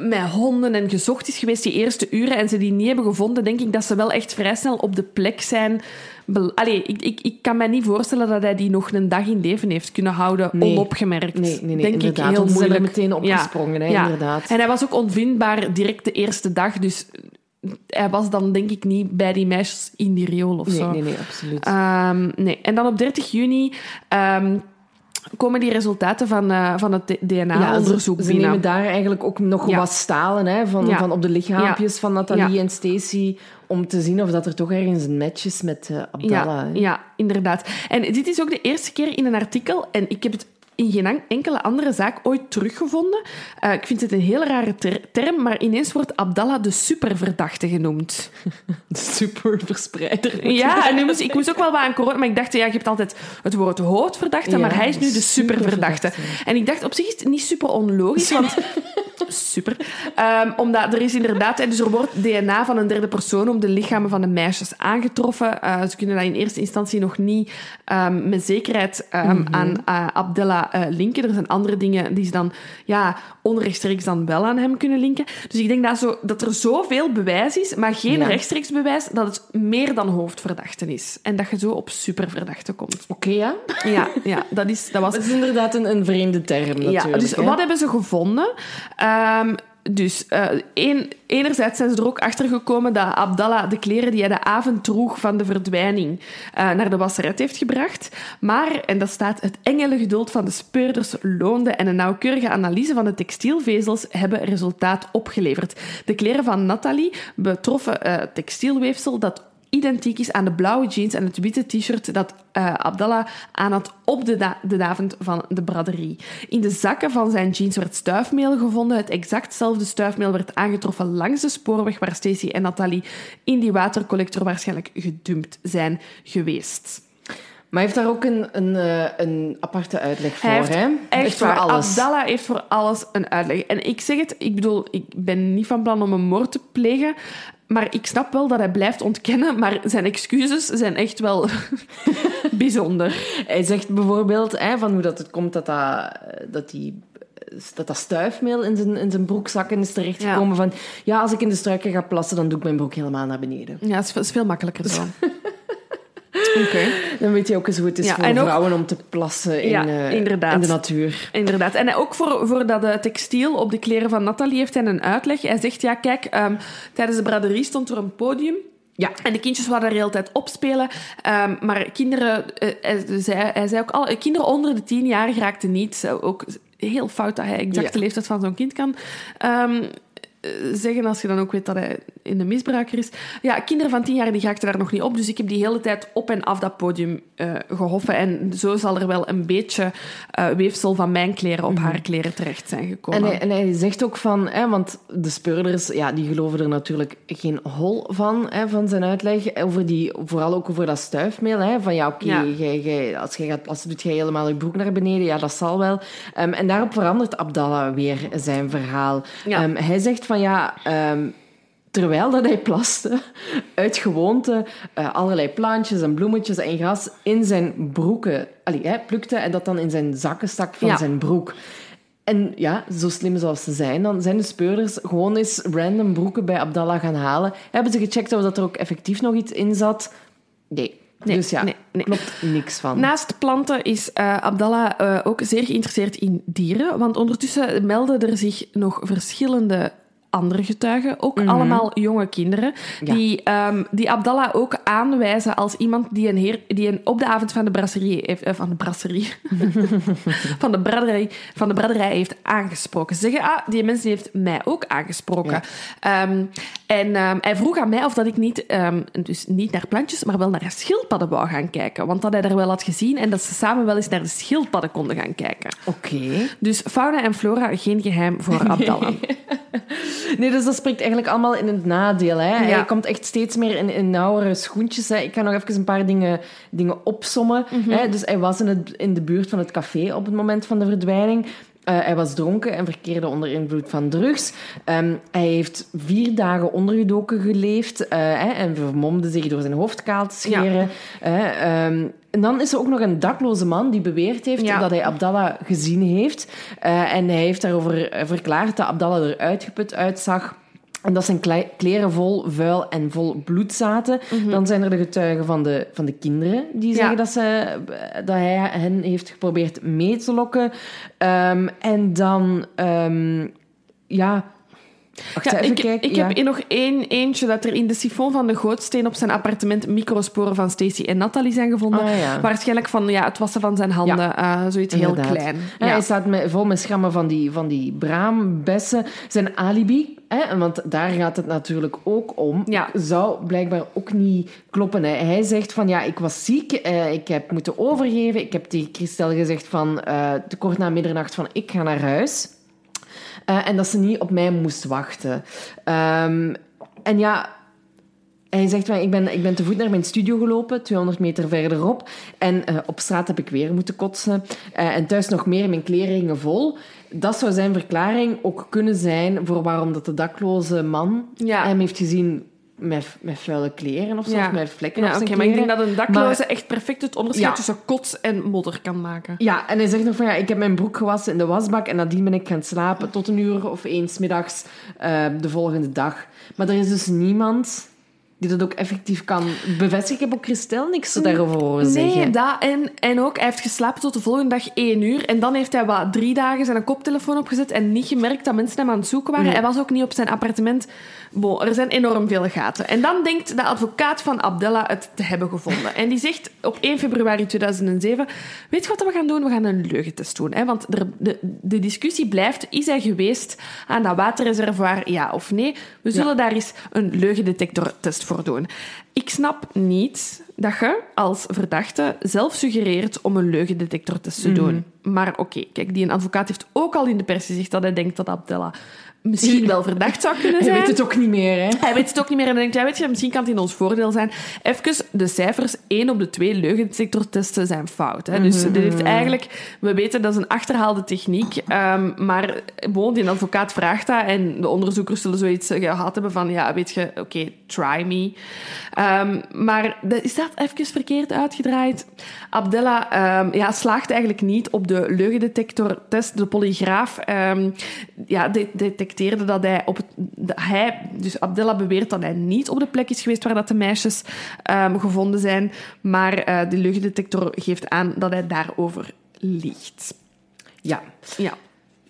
met honden en gezocht is geweest die eerste uren en ze die niet hebben gevonden, denk ik dat ze wel echt vrij snel op de plek zijn. Allee, ik, ik, ik kan me niet voorstellen dat hij die nog een dag in leven heeft kunnen houden, nee. onopgemerkt. Nee, nee, nee denk inderdaad. ik heel er moeilijk. meteen opgesprongen, ja. hè, ja. inderdaad. En hij was ook onvindbaar direct de eerste dag, dus hij was dan denk ik niet bij die meisjes in die riool of nee, zo. Nee, nee, absoluut. Um, nee. En dan op 30 juni... Um, komen die resultaten van, uh, van het DNA-onderzoek ja, ze, binnen. Ze nemen daar eigenlijk ook nog ja. wat stalen hè, van, ja. van op de lichaampjes van Nathalie en Stacy om te zien of dat er toch ergens een match is met uh, Abdallah. Ja, ja, inderdaad. En dit is ook de eerste keer in een artikel, en ik heb het in geen enkele andere zaak ooit teruggevonden. Uh, ik vind het een hele rare ter term, maar ineens wordt Abdallah de superverdachte genoemd. De superverspreider. Ja, en nu moest, ik moest ook wel wat aan corona, maar ik dacht, ja, je hebt altijd het woord hoofdverdachte, ja, maar hij is nu de superverdachte. En ik dacht, op zich is het niet super onlogisch, want... super. Um, omdat er is inderdaad, dus er wordt DNA van een derde persoon op de lichamen van de meisjes aangetroffen. Uh, ze kunnen dat in eerste instantie nog niet um, met zekerheid um, mm -hmm. aan uh, Abdella uh, linken. Er zijn andere dingen die ze dan ja, onrechtstreeks dan wel aan hem kunnen linken. Dus ik denk dat, zo, dat er zoveel bewijs is, maar geen ja. rechtstreeks bewijs, dat het meer dan hoofdverdachte is. En dat je zo op superverdachte komt. Oké, okay, ja? Ja, ja dat, is, dat was... Dat is inderdaad een, een vreemde term natuurlijk. Ja, dus hè? wat hebben ze gevonden? Um, dus een, enerzijds zijn ze er ook achter gekomen dat Abdallah de kleren die hij de avond droeg van de verdwijning uh, naar de wasseret heeft gebracht. Maar, en dat staat, het engele geduld van de speurders loonde en een nauwkeurige analyse van de textielvezels hebben resultaat opgeleverd. De kleren van Nathalie betroffen uh, textielweefsel dat identiek is aan de blauwe jeans en het witte t-shirt dat uh, Abdallah aan had op de, de avond van de braderie. In de zakken van zijn jeans werd stuifmeel gevonden. Het exactzelfde stuifmeel werd aangetroffen langs de spoorweg waar Stacy en Nathalie in die watercollector waarschijnlijk gedumpt zijn geweest. Maar heeft daar ook een, een, een aparte uitleg voor, hij hè? Echt voor alles. Abdallah heeft voor alles een uitleg. En ik zeg het, ik bedoel, ik ben niet van plan om een moord te plegen. Maar ik snap wel dat hij blijft ontkennen, maar zijn excuses zijn echt wel bijzonder. Hij zegt bijvoorbeeld hè, van hoe dat het komt dat dat, dat die dat dat stuifmeel in zijn, in zijn broekzakken is terechtgekomen. Ja. Van, ja, als ik in de struiken ga plassen, dan doe ik mijn broek helemaal naar beneden. Ja, het is veel makkelijker zo. Okay. Dan weet je ook eens hoe het is ja, voor vrouwen om te plassen in, ja, uh, in de natuur. Inderdaad. En ook voor, voor dat uh, textiel op de kleren van Nathalie heeft hij een uitleg. Hij zegt, ja, kijk, um, tijdens de braderie stond er een podium. Ja. En de kindjes waren de hele tijd opspelen. Um, maar kinderen, uh, hij, zei, hij zei ook al, kinderen onder de tien jaar raakten niet. Ook heel fout dat hij exact ja. de leeftijd van zo'n kind kan um, zeggen, als je dan ook weet dat hij in de misbruiker is. Ja, kinderen van tien jaar die raakten daar nog niet op, dus ik heb die hele tijd op en af dat podium uh, gehoffen. En zo zal er wel een beetje uh, weefsel van mijn kleren op mm -hmm. haar kleren terecht zijn gekomen. En hij, en hij zegt ook van, hè, want de speurders, ja, die geloven er natuurlijk geen hol van, hè, van zijn uitleg. Over die, vooral ook over dat stuifmeel. Hè, van ja, oké, okay, ja. als je gaat plassen, doet jij helemaal je broek naar beneden. Ja, dat zal wel. Um, en daarop verandert Abdallah weer zijn verhaal. Ja. Um, hij zegt van ja, um, terwijl dat hij plaste, uit gewoonte uh, allerlei plantjes en bloemetjes en gras in zijn broeken allee, hij plukte en dat dan in zijn zakken stak van ja. zijn broek. En ja, zo slim zoals ze zijn, dan zijn de speurders gewoon eens random broeken bij Abdallah gaan halen. Hebben ze gecheckt of dat er ook effectief nog iets in zat? Nee. Nee, dus ja, nee, nee. klopt niks van. Naast planten is uh, Abdallah uh, ook zeer geïnteresseerd in dieren, want ondertussen melden er zich nog verschillende andere getuigen, ook mm -hmm. allemaal jonge kinderen, ja. die, um, die Abdallah ook aanwijzen als iemand die een, heer, die een op de avond van de brasserie heeft, uh, van de brasserie, van, de braderij, van de braderij heeft aangesproken. Ze zeggen, ah, die mens die heeft mij ook aangesproken. Ja. Um, en um, hij vroeg aan mij of dat ik niet, dus niet naar plantjes, maar wel naar schildpadden wou gaan kijken. Want dat hij er wel had gezien en dat ze samen wel eens naar de schildpadden konden gaan kijken. Oké. Okay. Dus fauna en flora, geen geheim voor Abdallah. Nee, dus dat spreekt eigenlijk allemaal in het nadeel. Hè. Ja. Komt echt steeds meer in, in nauwere schoentjes. Hè. Ik ga nog even een paar dingen, dingen opsommen. Mm -hmm. hè. Dus hij was in, het, in de buurt van het café op het moment van de verdwijning. Uh, hij was dronken en verkeerde onder invloed van drugs. Um, hij heeft vier dagen ondergedoken geleefd uh, hè, en vermomde zich door zijn hoofd kaal te scheren. Ja. Uh, um, en dan is er ook nog een dakloze man die beweerd heeft ja. dat hij Abdallah gezien heeft. En hij heeft daarover verklaard dat Abdallah er uitgeput uitzag. En dat zijn kleren vol vuil en vol bloed zaten. Mm -hmm. Dan zijn er de getuigen van de, van de kinderen die zeggen ja. dat, ze, dat hij hen heeft geprobeerd mee te lokken. Um, en dan, um, ja, Wacht, Ja, even ik kijken. ik ja. heb nog één eentje dat er in de sifon van de gootsteen op zijn appartement microsporen van Stacy en Natalie zijn gevonden. Ah, ja. Waarschijnlijk van ja, het wassen van zijn handen. eh, zoiets heel klein. Hij staat met, vol met schrammen van die, van die braambessen. Zijn alibi, hè, want daar gaat het natuurlijk ook om, zou blijkbaar ook niet kloppen. Hè. Hij zegt van, ja, ik was ziek, eh, ik heb moeten overgeven. Ik heb tegen Christel gezegd van, eh, te kort na middernacht van, ik ga naar huis. Eh, en dat ze niet op mij moest wachten. Ehm, en ja, hij zegt, van, ik, ben, ik ben te voet naar mijn studio gelopen, 200 meter verderop. En eh, op straat heb ik weer moeten kotsen. Eh, en thuis nog meer, mijn kleren hingen vol. Dat zou zijn verklaring ook kunnen zijn voor waarom dat de dakloze man Ja. hem heeft gezien met, met vuile kleren of zo, Ja. of met vlekken Ja, op zijn maar ik denk dat een dakloze Maar- echt perfect het onderscheid Ja. tussen kots en modder kan maken. Ja, en hij zegt nog van ja, ik heb mijn broek gewassen in de wasbak en nadien ben ik gaan slapen tot een uur of eens middags eh, de volgende dag. Maar er is dus niemand die dat ook effectief kan bevestigen. Ik heb ook Christel niks daarover horen zeggen. Nee, dat en, en ook, hij heeft geslapen tot de volgende dag één uur. En dan heeft hij wat drie dagen zijn koptelefoon opgezet en niet gemerkt dat mensen hem aan het zoeken waren. Nee. Hij was ook niet op zijn appartement. Bon, er zijn enorm veel gaten. En dan denkt de advocaat van Abdella het te hebben gevonden. En die zegt op 1 februari 2007... Weet je wat we gaan doen? We gaan een leugentest doen. Hè? Want er, de, de discussie blijft... Is hij geweest aan dat waterreservoir, ja of nee? We zullen daar eens een leugendetectortest voor doen. Ik snap niet dat je als verdachte zelf suggereert om een leugendetectortest te doen. Maar oké, kijk, die een advocaat heeft ook al in de pers gezegd dat hij denkt dat Abdella misschien wel verdacht zou kunnen Hij zijn. weet het ook niet meer, hè? Hij weet het ook niet meer en dan denkt hij, weet je, misschien kan het in ons voordeel zijn. Even, de cijfers, één op de twee leugendetectortesten zijn fout. Hè. Dus dit heeft eigenlijk, we weten dat is een achterhaalde techniek, ehm, maar bon, die advocaat vraagt dat en de onderzoekers zullen zoiets gehad hebben van, ja, weet je, oké, try me. Ehm, maar is dat even verkeerd uitgedraaid? Abdella ehm, ja, slaagt eigenlijk niet op de leugendetectortest. De polygraaf ehm, ja, de- detecteerde dat hij op het... de- hij, dus Abdella beweert dat hij niet op de plek is geweest waar dat de meisjes ehm, gevonden zijn. Maar eh, de leugendetector geeft aan dat hij daarover liegt. Ja. Ja.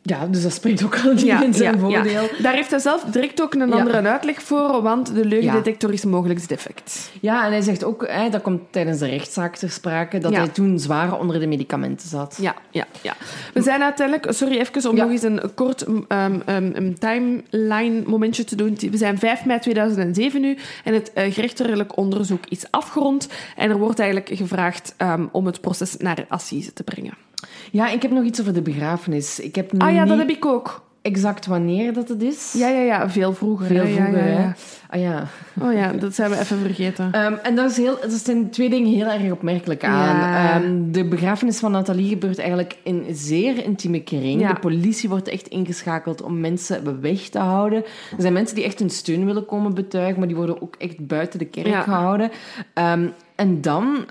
Ja, dus dat spreekt ook al niet in zijn voordeel. Daar heeft hij zelf direct ook een Ja. andere uitleg voor, want de leugendetector is mogelijk defect. Ja, en hij zegt ook, hè, dat komt tijdens de rechtszaak ter sprake, dat Ja. hij toen zwaar onder de medicamenten zat. Ja, ja, ja. We zijn uiteindelijk... Sorry, even om Ja. nog eens een kort um, um, um, timeline momentje te doen. We zijn 5 mei 2007 nu en het uh, gerechtelijk onderzoek is afgerond. En er wordt eigenlijk gevraagd um, om het proces naar assise te brengen. Ja, ik heb nog iets over de begrafenis. Ik heb Ah ja, dat heb ik ook. exact wanneer dat het is. Ja, ja, ja. Veel vroeger. Veel hè. vroeger, ja, ja, hè. ja. Ah ja. Oh ja, dat zijn we even vergeten. Ehm, en dat, is heel, dat zijn twee dingen heel erg opmerkelijk aan. Ehm, de begrafenis van Nathalie gebeurt eigenlijk in een zeer intieme kring. De politie wordt echt ingeschakeld om mensen weg te houden. Er zijn mensen die echt hun steun willen komen betuigen, maar die worden ook echt buiten de kerk gehouden. Ehm, en dan...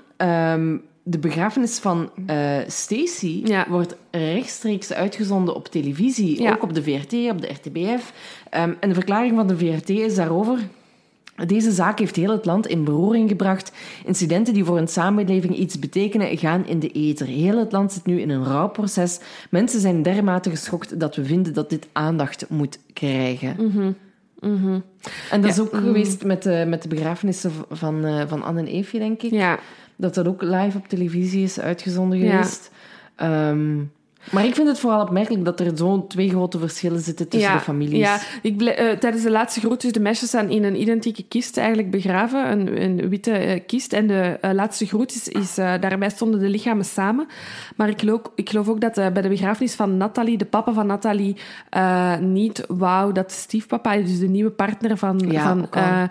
de begrafenis van eh Stacy Ja. wordt rechtstreeks uitgezonden op televisie, Ja. ook op de VRT, op de RTBF. Ehm, en de verklaring van de VRT is daarover deze zaak heeft heel het land in beroering gebracht. Incidenten die voor een samenleving iets betekenen, gaan in de ether. Heel het land zit nu in een rouwproces. Mensen zijn dermate geschokt dat we vinden dat dit aandacht moet krijgen. En dat is ook geweest met de, met de begrafenissen van, eh, van Anne en Eefje, denk ik. Ja. Dat dat ook live op televisie is uitgezonden geweest. Ehm, maar ik vind het vooral opmerkelijk dat er zo'n twee grote verschillen zitten tussen ja, de families. Ja, ik eh, tijdens de laatste groet, dus de meisjes staan in een identieke kist eigenlijk begraven, een, een witte eh, kist. En de eh, laatste groet is, is daarbij stonden de lichamen samen. Maar ik geloof, ik geloof ook dat bij de begrafenis van Nathalie, de papa van Nathalie, niet wou dat de stiefpapa, dus de nieuwe partner van, Ja, van eh,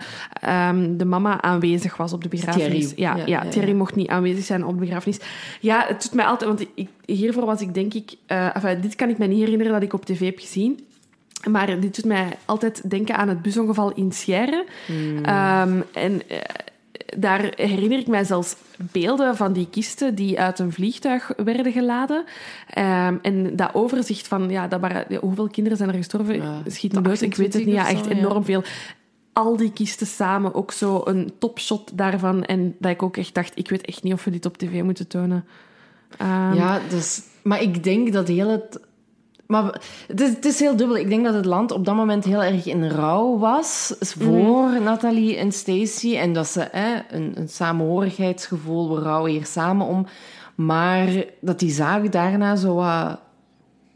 ehm, de mama, aanwezig was op de begrafenis. Thierry. Ja, Ja, Thierry mocht niet aanwezig zijn op de begrafenis. Ja, het doet mij altijd, want ik, hiervoor was ik denk ik, eh, enfin, dit kan ik me niet herinneren dat ik op tv heb gezien. Maar dit doet mij altijd denken aan het busongeval in Scherre. Ehm, en eh, daar herinner ik mij zelfs beelden van die kisten die uit een vliegtuig werden geladen. Ehm, en dat overzicht van, ja, dat waren, hoeveel kinderen zijn er gestorven? Ja, Schiet me dood, ik weet het niet. Ja, 28 of echt zo, ja. enorm veel. Al die kisten samen, ook zo een topshot daarvan. En dat ik ook echt dacht, ik weet echt niet of we dit op tv moeten tonen. Ehm, Ja, dus, maar ik denk dat heel het, Maar het is, het is heel dubbel. Ik denk dat het land op dat moment heel erg in rouw was voor mm. Nathalie en Stacey. En dat ze hè, een, een samenhorigheidsgevoel, we rouwen hier samen om. Maar dat die zaak daarna zo wat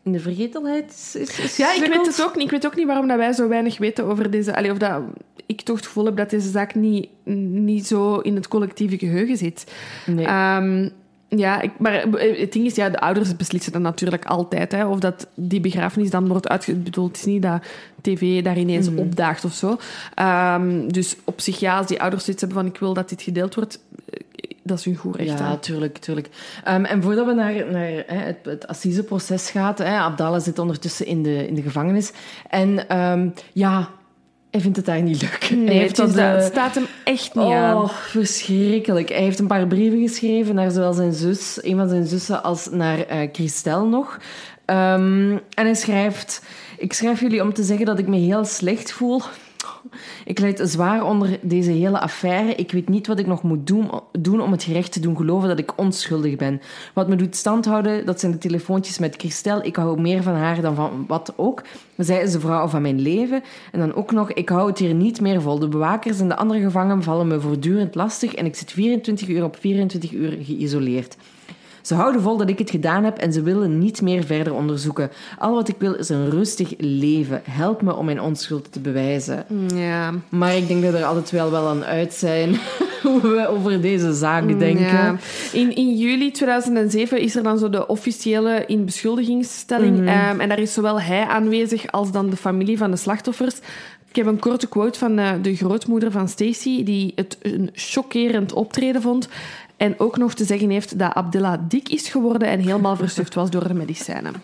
in de vergetelheid is, Ja, ik weet het ook niet. Ik weet ook niet waarom dat wij zo weinig weten over deze... Allee, of dat ik toch het gevoel heb dat deze zaak niet, niet zo in het collectieve geheugen zit. Nee. Ehm, ja, ik, maar het ding is, ja, de ouders beslissen dan natuurlijk altijd. Hè, of dat die begrafenis dan wordt uitgebedoeld. Het is niet dat tv daar ineens mm. opdaagt of zo. Um, dus op zich, ja, als die ouders zoiets hebben van ik wil dat dit gedeeld wordt, dat is hun goed recht. Ja, tuurlijk, tuurlijk. Um, en voordat we naar, naar hè, het, het assiseproces gaan, hè, Abdallah zit ondertussen in de, in de gevangenis. En um, ja, hij vindt het daar niet leuk. Nee, heeft dat, uh, het staat hem echt niet oh, aan. verschrikkelijk. Hij heeft een paar brieven geschreven naar zowel zijn zus, een van zijn zussen, als naar uh, Christel nog. Um, en hij schrijft... Ik schrijf jullie om te zeggen dat ik me heel slecht voel ik leid zwaar onder deze hele affaire. Ik weet niet wat ik nog moet doen, om het gerecht te doen geloven dat ik onschuldig ben. Wat me doet standhouden, dat zijn de telefoontjes met Christel. Ik hou meer van haar dan van wat ook. Zij is de vrouw van mijn leven. En dan ook nog, ik hou het hier niet meer vol. De bewakers en de andere gevangenen vallen me voortdurend lastig en ik zit 24 uur op 24 uur geïsoleerd. Ze houden vol dat ik het gedaan heb en ze willen niet meer verder onderzoeken. Al wat ik wil is een rustig leven. Help me om mijn onschuld te bewijzen. Ja. Maar ik denk dat er altijd wel wel aan uit zijn hoe we over deze zaak denken. Ja. In, in juli 2007 is er dan zo de officiële inbeschuldigingsstelling. Mm en daar is zowel hij aanwezig als dan de familie van de slachtoffers. Ik heb een korte quote van uh, de grootmoeder van Stacy, die het een chockerend optreden vond. En ook nog te zeggen heeft dat Abdullah dik is geworden en helemaal versuft was door de medicijnen.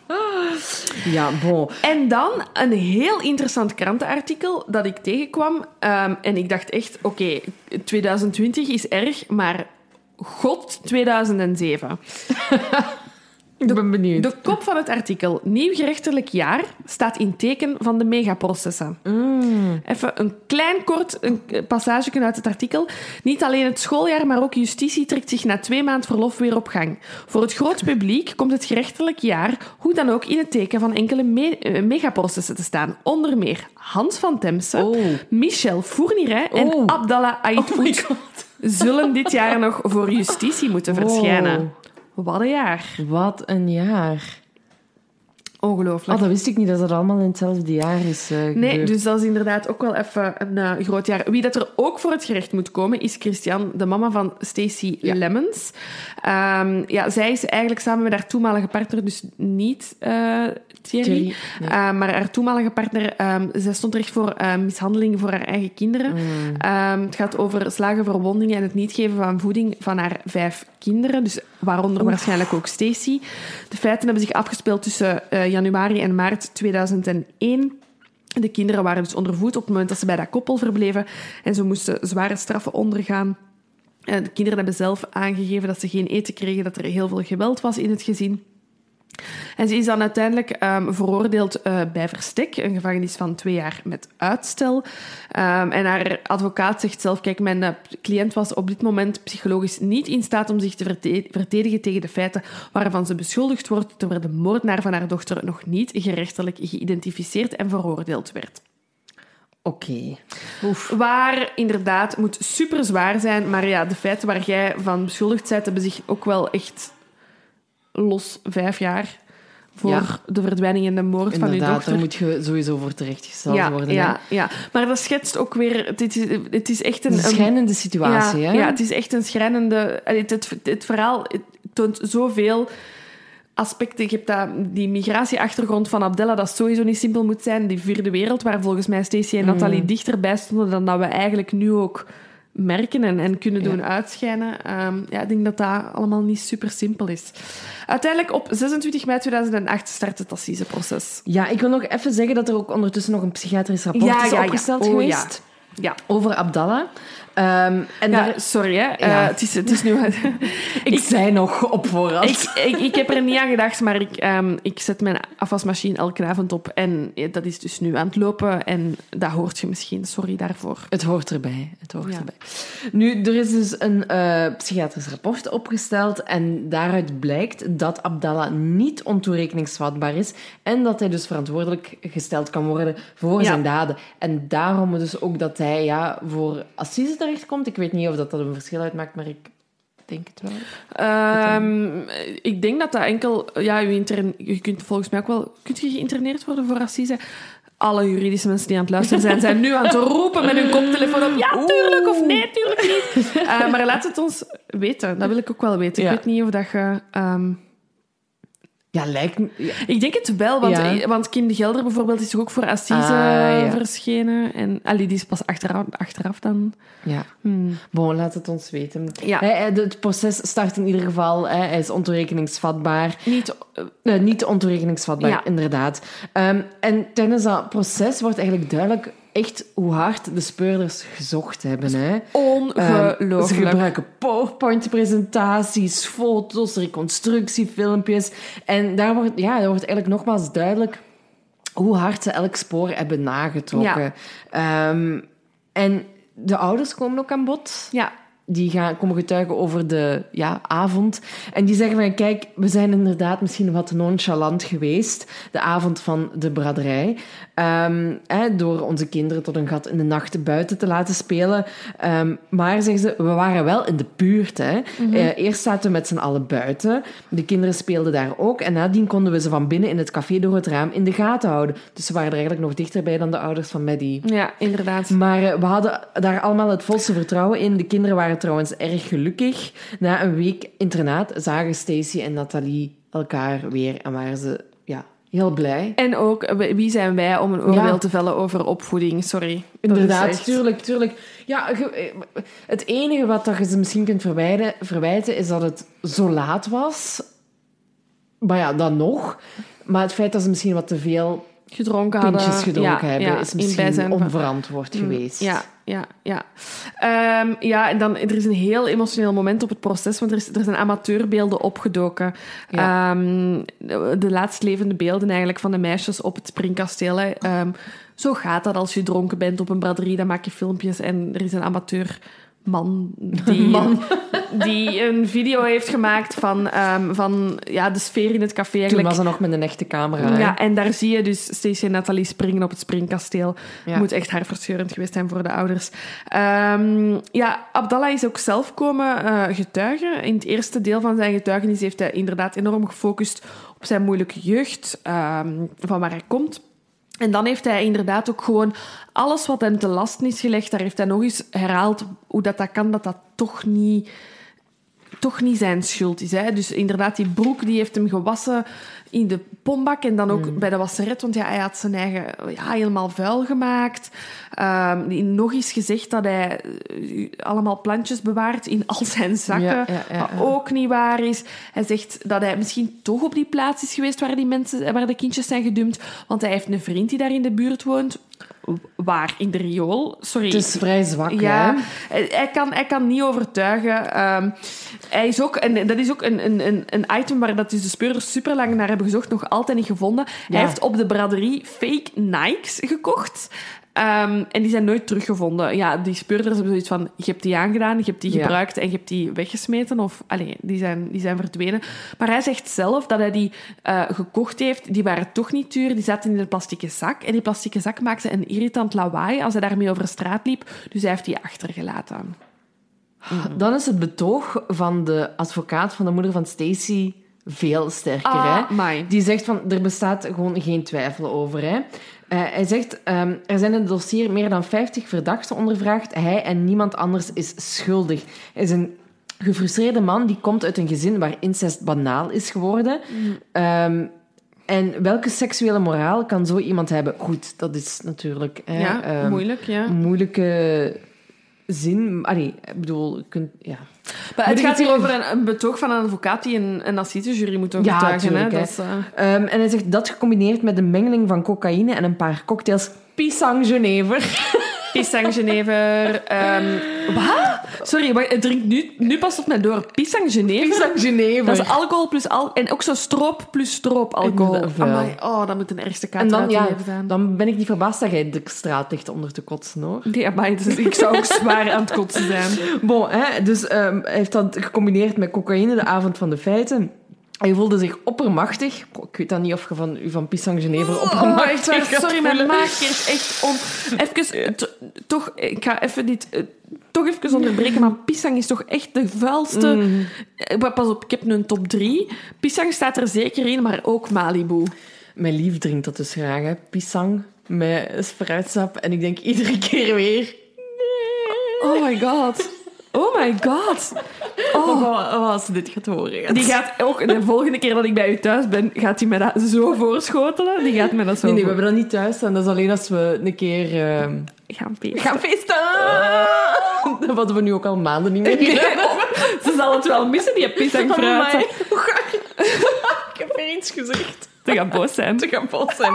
Ja, bon. En dan een heel interessant krantenartikel dat ik tegenkwam. Um, en ik dacht echt, oké, 2020 is erg, maar god 2007. Ik ben benieuwd. De kop van het artikel, nieuw gerechtelijk jaar, staat in teken van de megaprocessen. Mm. Even een klein kort een passage uit het artikel. Niet alleen het schooljaar, maar ook justitie trekt zich na twee maanden verlof weer op gang. Voor het groot publiek komt het gerechtelijk jaar hoe dan ook in het teken van enkele me uh, megaprocessen te staan. Onder meer Hans van Temse, oh. Michel Fourniret en oh. Abdallah oh zullen dit jaar nog voor justitie moeten verschijnen. Wat een jaar. Wat een jaar. Ongelooflijk. Oh, dat wist ik niet, dat dat allemaal in hetzelfde jaar is uh, Nee, dus dat is inderdaad ook wel even een uh, groot jaar. Wie dat er ook voor het gerecht moet komen, is Christian, de mama van Stacey ja. Lemmens. Um, ja, zij is eigenlijk samen met haar toenmalige partner, dus niet uh, Thierry, Thierry nee. maar haar toenmalige partner, um, zij stond recht voor mishandeling voor haar eigen kinderen. Mm. Um, het gaat over slagen, verwondingen en het niet geven van voeding van haar vijf kinderen, dus waaronder Oef. waarschijnlijk ook Stacey. De feiten hebben zich afgespeeld tussen januari en maart 2001. De kinderen waren dus ondervoed op het moment dat ze bij dat koppel verbleven en ze moesten zware straffen ondergaan. De kinderen hebben zelf aangegeven dat ze geen eten kregen, dat er heel veel geweld was in het gezin. En ze is dan uiteindelijk um, veroordeeld uh, bij verstek, een gevangenis van twee jaar met uitstel. Um, en haar advocaat zegt zelf, kijk, mijn uh, cliënt was op dit moment psychologisch niet in staat om zich te verdedigen tegen de feiten waarvan ze beschuldigd wordt, terwijl de moordenaar van haar dochter nog niet gerechtelijk geïdentificeerd en veroordeeld werd. Oké. Okay. Waar inderdaad moet super zwaar zijn, maar ja, de feiten waar jij van beschuldigd bent, hebben zich ook wel echt los vijf jaar voor ja. de verdwijning en de moord Inderdaad, van uw dochter. daar moet je sowieso voor terechtgesteld ja, worden. Ja, ja, maar dat schetst ook weer... Het is, het is echt een... Een schrijnende situatie, ja, hè? Ja, het is echt een schrijnende... Het, het, het verhaal het toont zoveel aspecten. Je hebt dat, die migratieachtergrond van Abdella, dat sowieso niet simpel moet zijn. Die vierde wereld, waar volgens mij Stacey en Nathalie mm. dichterbij stonden dan dat we eigenlijk nu ook merken en, en kunnen doen ja. uitschijnen. Um, ja, ik denk dat dat allemaal niet super simpel is. Uiteindelijk op 26 mei 2008 start het assiseproces. Ja, ik wil nog even zeggen dat er ook ondertussen nog een psychiatrisch rapport ja, is ja, opgesteld. Oh, geweest. Ja. Over Abdallah. Ehm, en Ja, sorry, hè. Eh, het, is, het is nu... ik, zei nog op voorhand. ik, ik, ik heb er niet aan gedacht, maar ik, ehm, ik zet mijn afwasmachine elke avond op. En dat is dus nu aan het lopen. En dat hoort je misschien. Sorry daarvoor. Het hoort erbij. Het hoort Ja. erbij. Nu, er is dus een eh, psychiatrisch rapport opgesteld en daaruit blijkt dat Abdallah niet ontoerekeningsvatbaar is en dat hij dus verantwoordelijk gesteld kan worden voor zijn daden. En daarom dus ook dat hij ja, voor assise terechtkomt. Ik weet niet of dat, dat een verschil uitmaakt, maar ik denk het wel. Ehm, ik denk dat dat enkel... Ja, je, intern, je kunt volgens mij ook wel... Kunt je geïnterneerd worden voor assise? Alle juridische mensen die aan het luisteren zijn, zijn nu aan het roepen met hun koptelefoon op. Ja, tuurlijk of nee, tuurlijk niet. Eh, maar laat het ons weten. Dat wil ik ook wel weten. Ja. Ik weet niet of dat je... ehm, Ja, lijkt me... ja. Ik denk het wel, want, Ja. want Kim de Gelder bijvoorbeeld is toch ook voor Assise Ah, ja. verschenen. En allee, die is pas achteraf, achteraf dan. ja. Hmm. Bon, laat het ons weten. Ja. Hij- hij- het proces start in ieder geval. hè. Hij is ontoerekeningsvatbaar. Niet, eh, Eh, niet ontoerekeningsvatbaar, Ja. inderdaad. Ehm, en tijdens dat proces wordt eigenlijk duidelijk echt hoe hard de speurders gezocht hebben. Hè. Ehm, ongelooflijk. ze gebruiken PowerPoint-presentaties, foto's, reconstructiefilmpjes. En daar wordt, ja, daar wordt eigenlijk nogmaals duidelijk hoe hard ze elk spoor hebben nagetrokken. Ehm, en de ouders komen ook aan bod ja, die gaan, komen getuigen over de ja, avond. En die zeggen van, kijk, we zijn inderdaad misschien wat nonchalant geweest. De avond van de braderij. Ehm, hè, door onze kinderen tot een gat in de nacht buiten te laten spelen. Ehm, maar, zeggen ze, we waren wel in de buurt. Hè. Eh, eerst zaten we met z'n allen buiten. De kinderen speelden daar ook. En nadien konden we ze van binnen in het café door het raam in de gaten houden. Dus ze waren er eigenlijk nog dichterbij dan de ouders van Maddie. ja, inderdaad. Maar eh, we hadden daar allemaal het volste vertrouwen in. De kinderen waren trouwens erg gelukkig. Na een week internaat zagen Stacy en Nathalie elkaar weer en waren ze heel blij. En ook, wie zijn wij om een oordeel Ja. te vellen over opvoeding? Sorry. Inderdaad, echt- tuurlijk, tuurlijk. Ja, het enige wat dat je ze misschien kunt verwijden, verwijten is dat het zo laat was. Maar ja, dan nog. Maar het feit dat ze misschien wat te veel Gedronken hadden. pintjes gedronken ja, hebben, ja, is misschien onverantwoord geweest. Ja, ja, ja. Ehm, ja, en dan, er is een heel emotioneel moment op het proces, want er, is, er zijn amateurbeelden opgedoken. Ja. Ehm, de, de laatst levende beelden eigenlijk van de meisjes op het springkasteel. Ehm, zo gaat dat als je dronken bent op een braderie, dan maak je filmpjes en er is een amateur man die, Man. die een video heeft gemaakt van, ehm, van ja, de sfeer in het café Toen was er nog met een echte camera. hè. Ja, en daar zie je dus Stacey en Nathalie springen op het springkasteel. Ja. Moet echt hartverscheurend geweest zijn voor de ouders. Ehm, ja, Abdallah is ook zelf komen eh, getuigen. In het eerste deel van zijn getuigenis heeft hij inderdaad enorm gefocust op zijn moeilijke jeugd, ehm, van waar hij komt. En dan heeft hij inderdaad ook gewoon alles wat hem te lasten is gelegd, daar heeft hij nog eens herhaald hoe dat, dat kan, dat dat toch niet toch niet zijn schuld is. Hè? Dus inderdaad, die broek die heeft hem gewassen in de pombak en dan ook Mm. bij de wasseret, want ja, hij had zijn eigen ja, helemaal vuil gemaakt. Die- nog eens gezegd dat hij eh, allemaal plantjes bewaart in al zijn zakken, Ja, ja, ja, wat ook niet waar is. Hij zegt dat hij misschien toch op die plaats is geweest waar, die mensen, waar de kindjes zijn gedumpt, want hij heeft een vriend die daar in de buurt woont. Waar? In de riool? Sorry. Het is vrij zwak, Ja, hè? hij, kan, hij kan niet overtuigen. Ehm, hij is ook, en dat is ook een, een, een, een item waar dat dus de speurders super lang naar hebben gezocht, nog altijd niet gevonden. Ja. Hij heeft op de braderie fake Nikes gekocht. Ehm, en die zijn nooit teruggevonden. Ja, die speurders hebben zoiets van: je hebt die aangedaan, je hebt die Ja. gebruikt en je hebt die weggesmeten. Of, allee, die zijn, die zijn verdwenen. Maar hij zegt zelf dat hij die eh, gekocht heeft. Die waren toch niet duur. Die zaten in een plastieke zak. En die plastieke zak maakte een irritant lawaai als hij daarmee over straat liep. Dus hij heeft die achtergelaten. Dan is het betoog van de advocaat van de moeder van Stacy veel sterker. Ah, hè? Die zegt van, er bestaat gewoon geen twijfel over. Hè? Eh, hij zegt, ehm, er zijn in het dossier meer dan 50 verdachten ondervraagd. Hij en niemand anders is schuldig. Hij is een gefrustreerde man die komt uit een gezin waar incest banaal is geworden. Ehm, en welke seksuele moraal kan zo iemand hebben? Goed, dat is natuurlijk... Hè, ja, ehm, moeilijk, ja. moeilijke zin. Allee, ik bedoel, je kunt, ja. Maar het gaat hier over een, een betoog van een advocaat die een, een assisejury moet overtuigen. hè. Dat is, eh, Ehm, en hij zegt dat gecombineerd met een mengeling van cocaïne en een paar cocktails Pisang Genever. Pisangjenever. Um, wat? Sorry, maar het drinkt nu, nu pas op mij door. Pisangjenever? Pisangjenever. Dat is alcohol plus alcohol. En ook zo stroop plus stroop alcohol. Amai, oh, dat moet een ergste kaart en dan, ja. Dan ben ik niet verbaasd dat jij de straat ligt onder te kotsen, hoor. Nee, amai, dus ik zou ook zwaar aan het kotsen zijn. Bon, hè, dus um, hij heeft dat gecombineerd met cocaïne de avond van de feiten. Hij voelde zich oppermachtig. ik weet dan niet of je van u van Pisang Genever oh, oppermachtig oh, Sorry, mijn maag is echt om... Even, toch, ik ga even dit... Uh, toch even onderbreken, maar Pisang is toch echt de vuilste... Mm. Uh, pas op, ik heb nu een top 3. Pisang staat er zeker in, maar ook Malibu. Mijn lief drinkt dat dus graag, hè. Pisang met fruitsap. En ik denk iedere keer weer... Nee. Oh my god. Oh my god. Oh. oh. als ze dit gaat horen. Die gaat ook, de volgende keer dat ik bij u thuis ben, gaat hij me dat zo voorschotelen. Die gaat me dat zo Nee, nee, we hebben dat niet thuis staan. Dat is alleen als we een keer... Uh... Gaan feesten. Gaan feesten! Dat hadden we nu ook al maanden niet meer nee, Ze zal het wel missen, die pisang fruit. Oh ik heb er iets gezegd. Te gaan boos zijn. Te gaan boos zijn.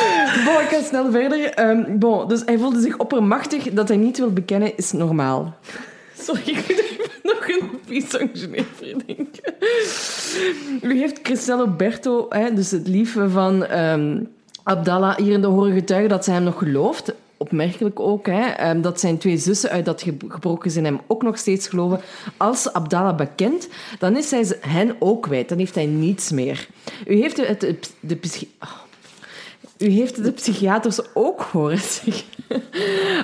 Bon, ik ga snel verder. Um, bon, dus hij voelde zich oppermachtig. Dat hij niet wil bekennen is normaal. Sorry, ik moet nog een pisang denken. U heeft Cristiano Berto, hè, dus het liefde van um, Abdallah, hier in de horen getuigen dat ze hem nog gelooft. Opmerkelijk ook, hè, um, dat zijn twee zussen uit dat gebroken zijn hem ook nog steeds geloven. Als Abdallah bekent, dan is hij hen ook kwijt. Dan heeft hij niets meer. U heeft het, de, de, de oh. U heeft de psychiaters ook zeggen.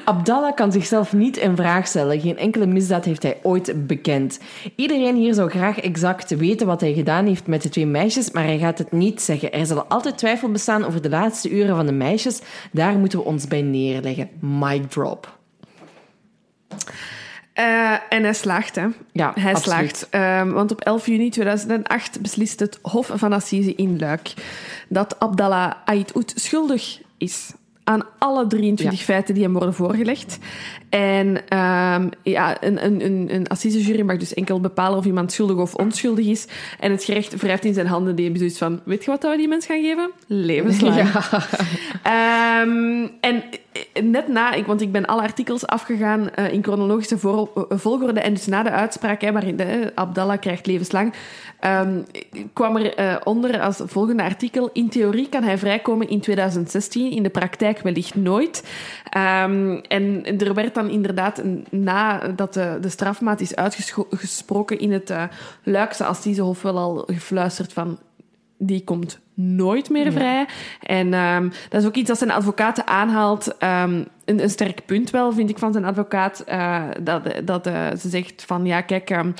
Abdallah kan zichzelf niet in vraag stellen. Geen enkele misdaad heeft hij ooit bekend. Iedereen hier zou graag exact weten wat hij gedaan heeft met de twee meisjes, maar hij gaat het niet zeggen. Er zal altijd twijfel bestaan over de laatste uren van de meisjes. Daar moeten we ons bij neerleggen. Mic drop. Uh, en hij slaagt, hè? Ja, hij absoluut. slaagt. Uh, want op 11 juni 2008 beslist het Hof van Assise in Luik dat Abdallah Ait schuldig is aan alle 23 feiten die hem worden voorgelegd. En um, ja, een, een, een, een assisejury mag dus enkel bepalen of iemand schuldig of onschuldig is. En het gerecht wrijft in zijn handen. Die hebben zoiets van, weet je wat we die mens gaan geven? Levenslang. Ja. Um, en net na, ik, want ik ben alle artikels afgegaan uh, in chronologische volgorde. En dus na de uitspraak, hè, waarin de, Abdallah krijgt levenslang, um, kwam er uh, onder als volgende artikel. In theorie kan hij vrijkomen in 2016, in de praktijk wellicht nooit. Um, en er werd dan inderdaad, nadat de, de strafmaat is uitgesproken in het Luikse Assisehof, wel al gefluisterd van die komt nooit meer vrij. En um, dat is ook iets dat zijn advocaat aanhaalt. Um, een, een, sterk punt wel, vind ik, van zijn advocaat. Uh, dat dat uh, ze zegt van, ja, kijk... Um,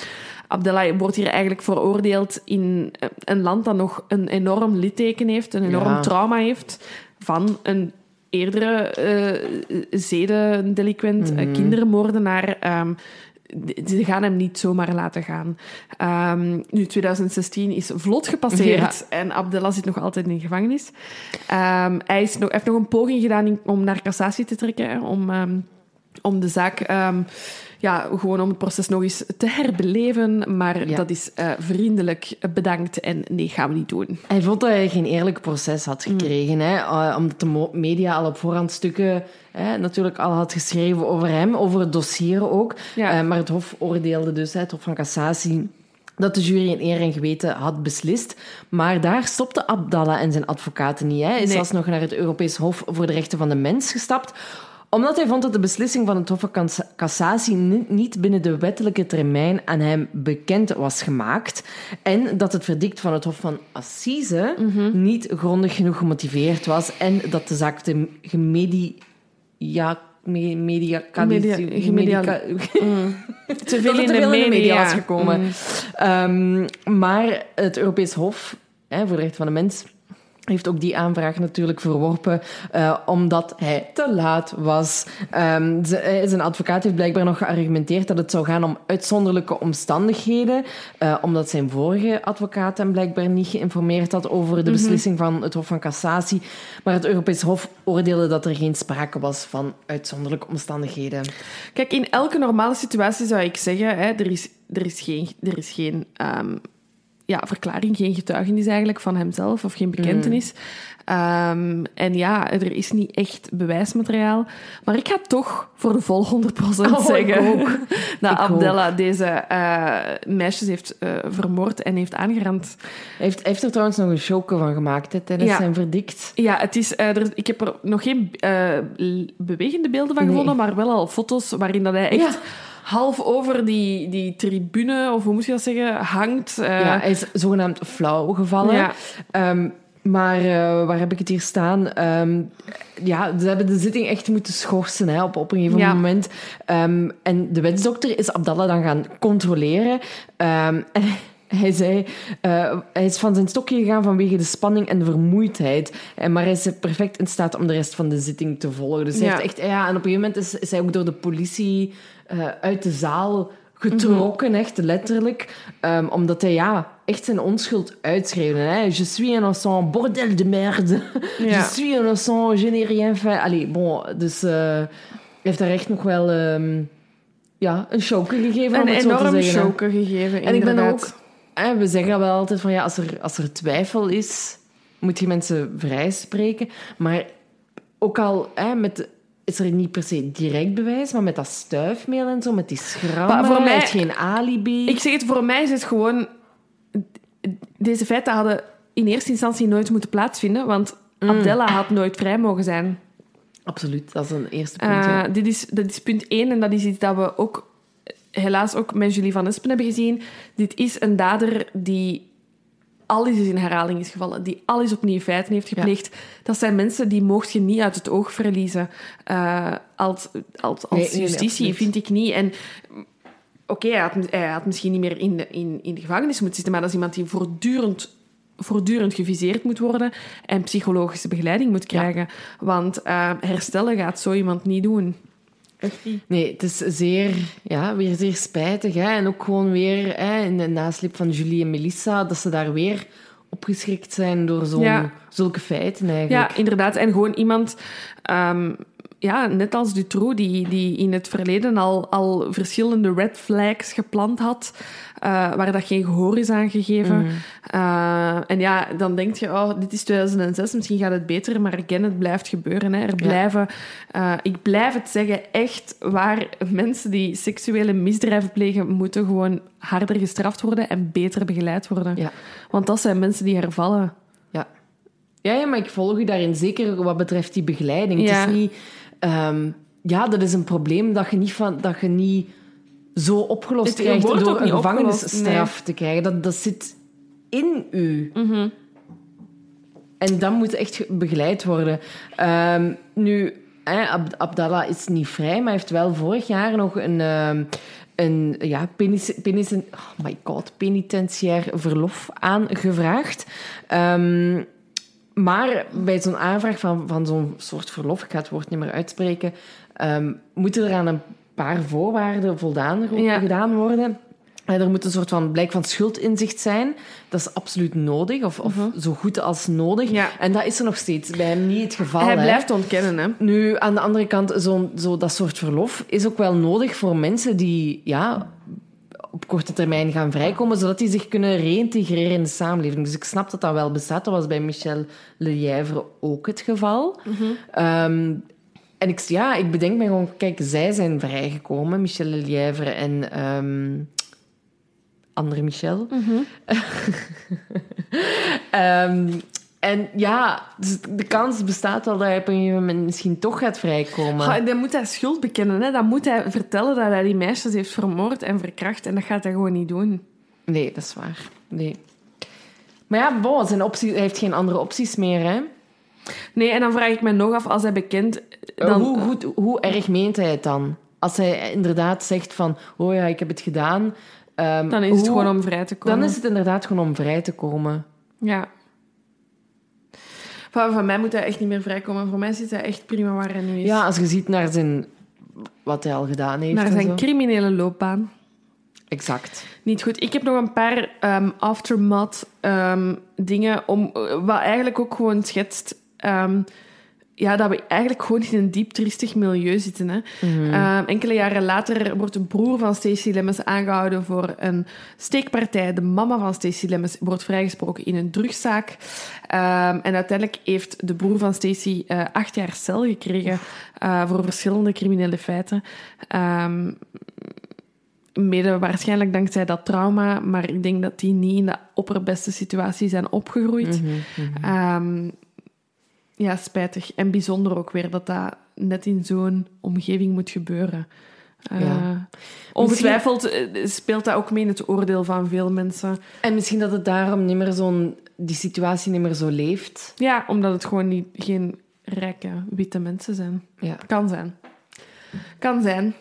wordt hier eigenlijk veroordeeld in een land dat nog een enorm litteken heeft, een enorm ja. trauma heeft van een eerdere uh, zedendelinquent, mm. kindermoordenaar. Um, ze gaan hem niet zomaar laten gaan. Um, nu, 2016 is vlot gepasseerd en Abdullah zit nog altijd in de gevangenis. Um, hij is nog, heeft nog een poging gedaan om naar cassatie te trekken, om, um, om de zaak ja, gewoon om het proces nog eens te herbeleven. Maar dat is uh, vriendelijk bedankt en nee, gaan we niet doen. Hij vond dat hij geen eerlijk proces had mm. gekregen. Hè? Uh, omdat de media al op voorhand stukken hè, natuurlijk al had geschreven over hem, over het dossier ook. Ja. Uh, maar het Hof oordeelde dus, hè, het Hof van Cassatie dat de jury in eer en geweten had beslist. Maar daar stopte Abdallah en zijn advocaten niet. Hij is nee. zelfs nog naar het Europees Hof voor de Rechten van de Mens gestapt omdat hij vond dat de beslissing van het Hof van Cassatie niet binnen de wettelijke termijn aan hem bekend was gemaakt. En dat het verdict van het Hof van Assise mhm. niet grondig genoeg gemotiveerd was. En dat de zaak te gemedi... Ja, media... media, media mm. te veel in, de media. was gekomen. Mm. Um, maar het Europees Hof hè, voor de Rechten van de Mens heeft ook die aanvraag natuurlijk verworpen, uh, omdat hij te laat was. Um, zijn advocaat heeft blijkbaar nog geargumenteerd dat het zou gaan om uitzonderlijke omstandigheden, uh, omdat zijn vorige advocaat hem blijkbaar niet geïnformeerd had over de mhm. beslissing van het Hof van Cassatie. Maar het Europees Hof oordeelde dat er geen sprake was van uitzonderlijke omstandigheden. Kijk, in elke normale situatie zou ik zeggen, hè, er, is, er is geen... Er is geen um ja, verklaring, geen getuigenis eigenlijk van hemzelf of geen bekentenis. Ehm, en ja, er is niet echt bewijsmateriaal. Maar ik ga toch voor de vol 100% Oh, ik zeggen ook. dat Ik Abdella deze eh, meisjes heeft eh, vermoord en heeft aangerand. Hij heeft, heeft er trouwens nog een showke van gemaakt hè, tijdens Ja. zijn verdict. Ja, het is, eh, er, ik heb er nog geen bewegende beelden van Nee. gevonden, maar wel al foto's waarin dat hij echt Ja. Half over die, die tribune, of hoe moet je dat zeggen, hangt. eh, ja, hij is zogenaamd flauw gevallen. Ja. Ehm, maar eh, waar heb ik het hier staan? Ehm, ja, ze hebben de zitting echt moeten schorsen hè, op, op een gegeven Ja. moment. Ehm, en de wetsdokter is Abdallah dan gaan controleren. En hij zei, eh, hij is van zijn stokje gegaan vanwege de spanning en de vermoeidheid. En, maar hij is perfect in staat om de rest van de zitting te volgen. Dus hij Ja. heeft echt, ja, en op een gegeven moment is, is hij ook door de politie eh, uit de zaal getrokken, echt letterlijk. Ehm, omdat hij ja, echt zijn onschuld uitschreeuwde. Hè. Je suis innocent, bordel de merde. Ja. Je suis innocent, je n'ai rien fait. Allee, bon, dus eh, heeft daar echt nog wel ehm, ja, een choker gegeven, om een enorm choker gegeven, En ik ben inderdaad. ook... We zeggen wel altijd van, ja, als er, als er twijfel is, moet je mensen vrijspreken. Maar ook al hè, met... Is er niet per se direct bewijs, maar met dat stuifmeel en zo, met die schrammen, Maar voor mij- heeft geen alibi. Ik zeg het, voor mij is het gewoon... Deze feiten hadden in eerste instantie nooit moeten plaatsvinden, want Mm. Abdella had nooit vrij mogen zijn. Absoluut, dat is een eerste punt. Eh, ja. dit, is, dat is punt één en dat is iets dat we ook helaas ook met Julie van Espen hebben gezien. Dit is een dader die alles in herhaling is gevallen, die alles opnieuw feiten heeft gepleegd. Dat zijn mensen die mocht je niet uit het oog verliezen. Eh, als als, als Nee, nee, nee, justitie vind ik niet. En oké, hij, had, hij had misschien niet meer in de, in, in de gevangenis moeten zitten, maar dat is iemand die voortdurend voortdurend geviseerd moet worden en psychologische begeleiding moet krijgen. Want eh, herstellen gaat zo iemand niet doen. Echt niet. Nee, het is zeer, ja, weer zeer spijtig. Hè? En ook gewoon weer hè, in de nasleep van Julie en Melissa, dat ze daar weer opgeschrikt zijn door zo'n, Ja. zulke feiten eigenlijk. Ja, inderdaad. En gewoon iemand, ehm, ja, net als Dutroux, die, die in het verleden al, al verschillende red flags geplant had, eh, waar dat geen gehoor is aangegeven. Mhm. Eh, en ja, dan denk je, oh, dit is 2006, misschien gaat het beter, maar again, het blijft gebeuren. Hè. Er blijven, eh, ik blijf het zeggen, echt waar mensen die seksuele misdrijven plegen, moeten gewoon harder gestraft worden en beter begeleid worden. Ja. Want dat zijn mensen die hervallen. Ja. Ja, ja, maar ik volg u daarin, zeker wat betreft die begeleiding. Ja. Het is niet... ehm, ja, dat is een probleem dat je niet, van, dat je niet zo opgelost krijgt door ook een gevangenisstraf te krijgen. Dat, dat zit in u. Mhm. En dat moet echt ge- begeleid worden. Ehm, nu, Ab- Abdallah is niet vrij, maar heeft wel vorig jaar nog een, ehm, een ja, penis, penis, oh my god, penitentiair verlof aangevraagd. Ehm, maar bij zo'n aanvraag van, van zo'n soort verlof, ik ga het woord niet meer uitspreken, ehm, moeten er aan een paar voorwaarden voldaan Ja. gedaan worden. En er moet een soort van blijk van schuldinzicht zijn. Dat is absoluut nodig, of, of zo goed als nodig. Mhm. Ja. En dat is er nog steeds bij hem niet het geval. Hij hè. blijft ontkennen, hè. Nu, aan de andere kant, zo'n zo dat soort verlof is ook wel nodig voor mensen die ja, op korte termijn gaan vrijkomen, zodat die zich kunnen reïntegreren in de samenleving. Dus ik snap dat dat wel bestaat. Dat was bij Michel Lelièvre ook het geval. Ehm, en ik, ja, ik bedenk me gewoon, kijk, zij zijn vrijgekomen, Michel Lelièvre en ehm, andere Michel. Ehm, en ja, dus de kans bestaat wel dat hij op een gegeven moment misschien toch gaat vrijkomen. Ga- Dan moet hij schuld bekennen. Hè? Dan moet hij vertellen dat hij die meisjes heeft vermoord en verkracht. En dat gaat hij gewoon niet doen. Nee, dat is waar. Nee. Maar ja, bon, zijn optie, hij heeft geen andere opties meer. Hè? Nee, en dan vraag ik me nog af, als hij bekend... Dan, hoe, goed, hoe erg meent hij het dan? Als hij inderdaad zegt van, oh ja, ik heb het gedaan. ehm, dan is het hoe- gewoon om vrij te komen. Dan is het inderdaad gewoon om vrij te komen. Ja. Van, van mij moet hij echt niet meer vrijkomen. Voor mij zit hij echt prima waar hij nu is. Ja, als je ziet naar zijn, wat hij al gedaan heeft. Naar zijn criminele loopbaan. Exact. Niet goed. Ik heb nog een paar ehm, aftermath ehm, dingen om, wat eigenlijk ook gewoon schetst. ehm, ja, dat we eigenlijk gewoon in een diep triestig milieu zitten. Hè. Mhm. Ehm, enkele jaren later wordt de broer van Stacey Lemmens aangehouden voor een steekpartij. De mama van Stacey Lemmens wordt vrijgesproken in een drugszaak. Ehm, en uiteindelijk heeft de broer van Stacey eh, acht jaar cel gekregen uh, voor verschillende criminele feiten. Um, mede waarschijnlijk dankzij dat trauma, maar ik denk dat die niet in de opperbeste situatie zijn opgegroeid. Mm -hmm, ja, spijtig. En bijzonder ook weer dat dat net in zo'n omgeving moet gebeuren. Uh, ongetwijfeld misschien... speelt dat ook mee in het oordeel van veel mensen. En misschien dat het daarom niet meer zo'n... Die situatie niet meer zo leeft. Ja, omdat het gewoon niet, geen rijke, witte mensen zijn. Ja. Kan zijn. Kan zijn.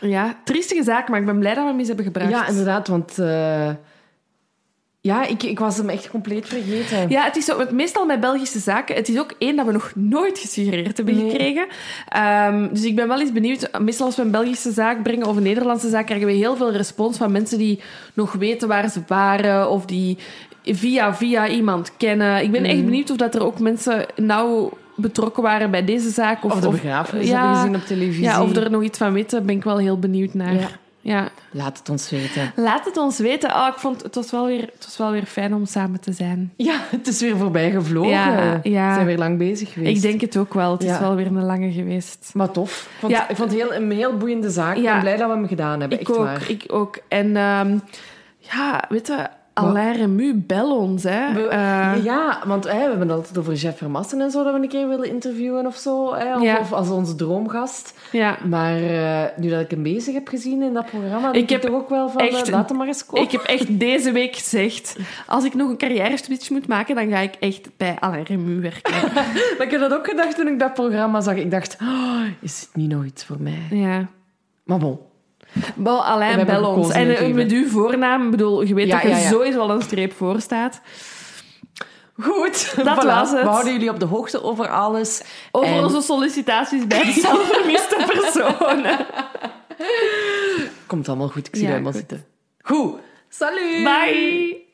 Ja, triestige zaak, maar ik ben blij dat we hem eens hebben gebracht. Ja, inderdaad, want... Uh... Ja, ik, ik was hem echt compleet vergeten. Ja, het is zo, meestal met Belgische zaken. Het is ook één dat we nog nooit gesuggereerd hebben nee. gekregen. Um, dus ik ben wel eens benieuwd. Meestal als we een Belgische zaak brengen of een Nederlandse zaak, krijgen we heel veel respons van mensen die nog weten waar ze waren of die via via iemand kennen. Ik ben mm. echt benieuwd of dat er ook mensen nou betrokken waren bij deze zaak. Of, of de begrafenis ja, hebben gezien op televisie. Ja, of er nog iets van weten, ben ik wel heel benieuwd naar. Ja. Ja. Laat het ons weten. Laat het ons weten. Oh, ik vond het was wel weer, het was wel weer fijn om samen te zijn. Ja, het is weer voorbij gevlogen. Ja, ja. We zijn weer lang bezig geweest. Ik denk het ook wel. Het is wel weer een lange geweest. Maar tof. Ik vond, ja. ik vond het heel, een heel boeiende zaak. Ik ben blij dat we hem gedaan hebben. Ik echt ook. Waar. Ik ook. En um, ja, weet je... Alain Remu, bel ons, hè. We, uh, ja, want hè, we hebben het altijd over Jeff Vermassen en zo, dat we een keer willen interviewen of zo. Hè, of, ja. of als onze droomgast. Ja. Maar uh, nu dat ik hem bezig heb gezien in dat programma, ik, heb ik toch ook wel van, echt, laat hem maar eens komen. Ik heb echt deze week gezegd, als ik nog een carrière-switch moet maken, dan ga ik echt bij Alain Remu werken. maar ik heb dat ook gedacht toen ik dat programma zag. Ik dacht, oh, is het niet nog iets voor mij? Ja. Maar bon. Bon, Alain, bel ons. En uh, met uw voornaam, bedoel, je weet ja, dat er ja, ja. sowieso al een streep voor staat. Goed, dat voilà. was het. We houden jullie op de hoogte over alles. Over en... onze sollicitaties bij de zelfvermiste personen. Komt allemaal goed, ik zie ja, helemaal zitten. Goed, salut! Bye!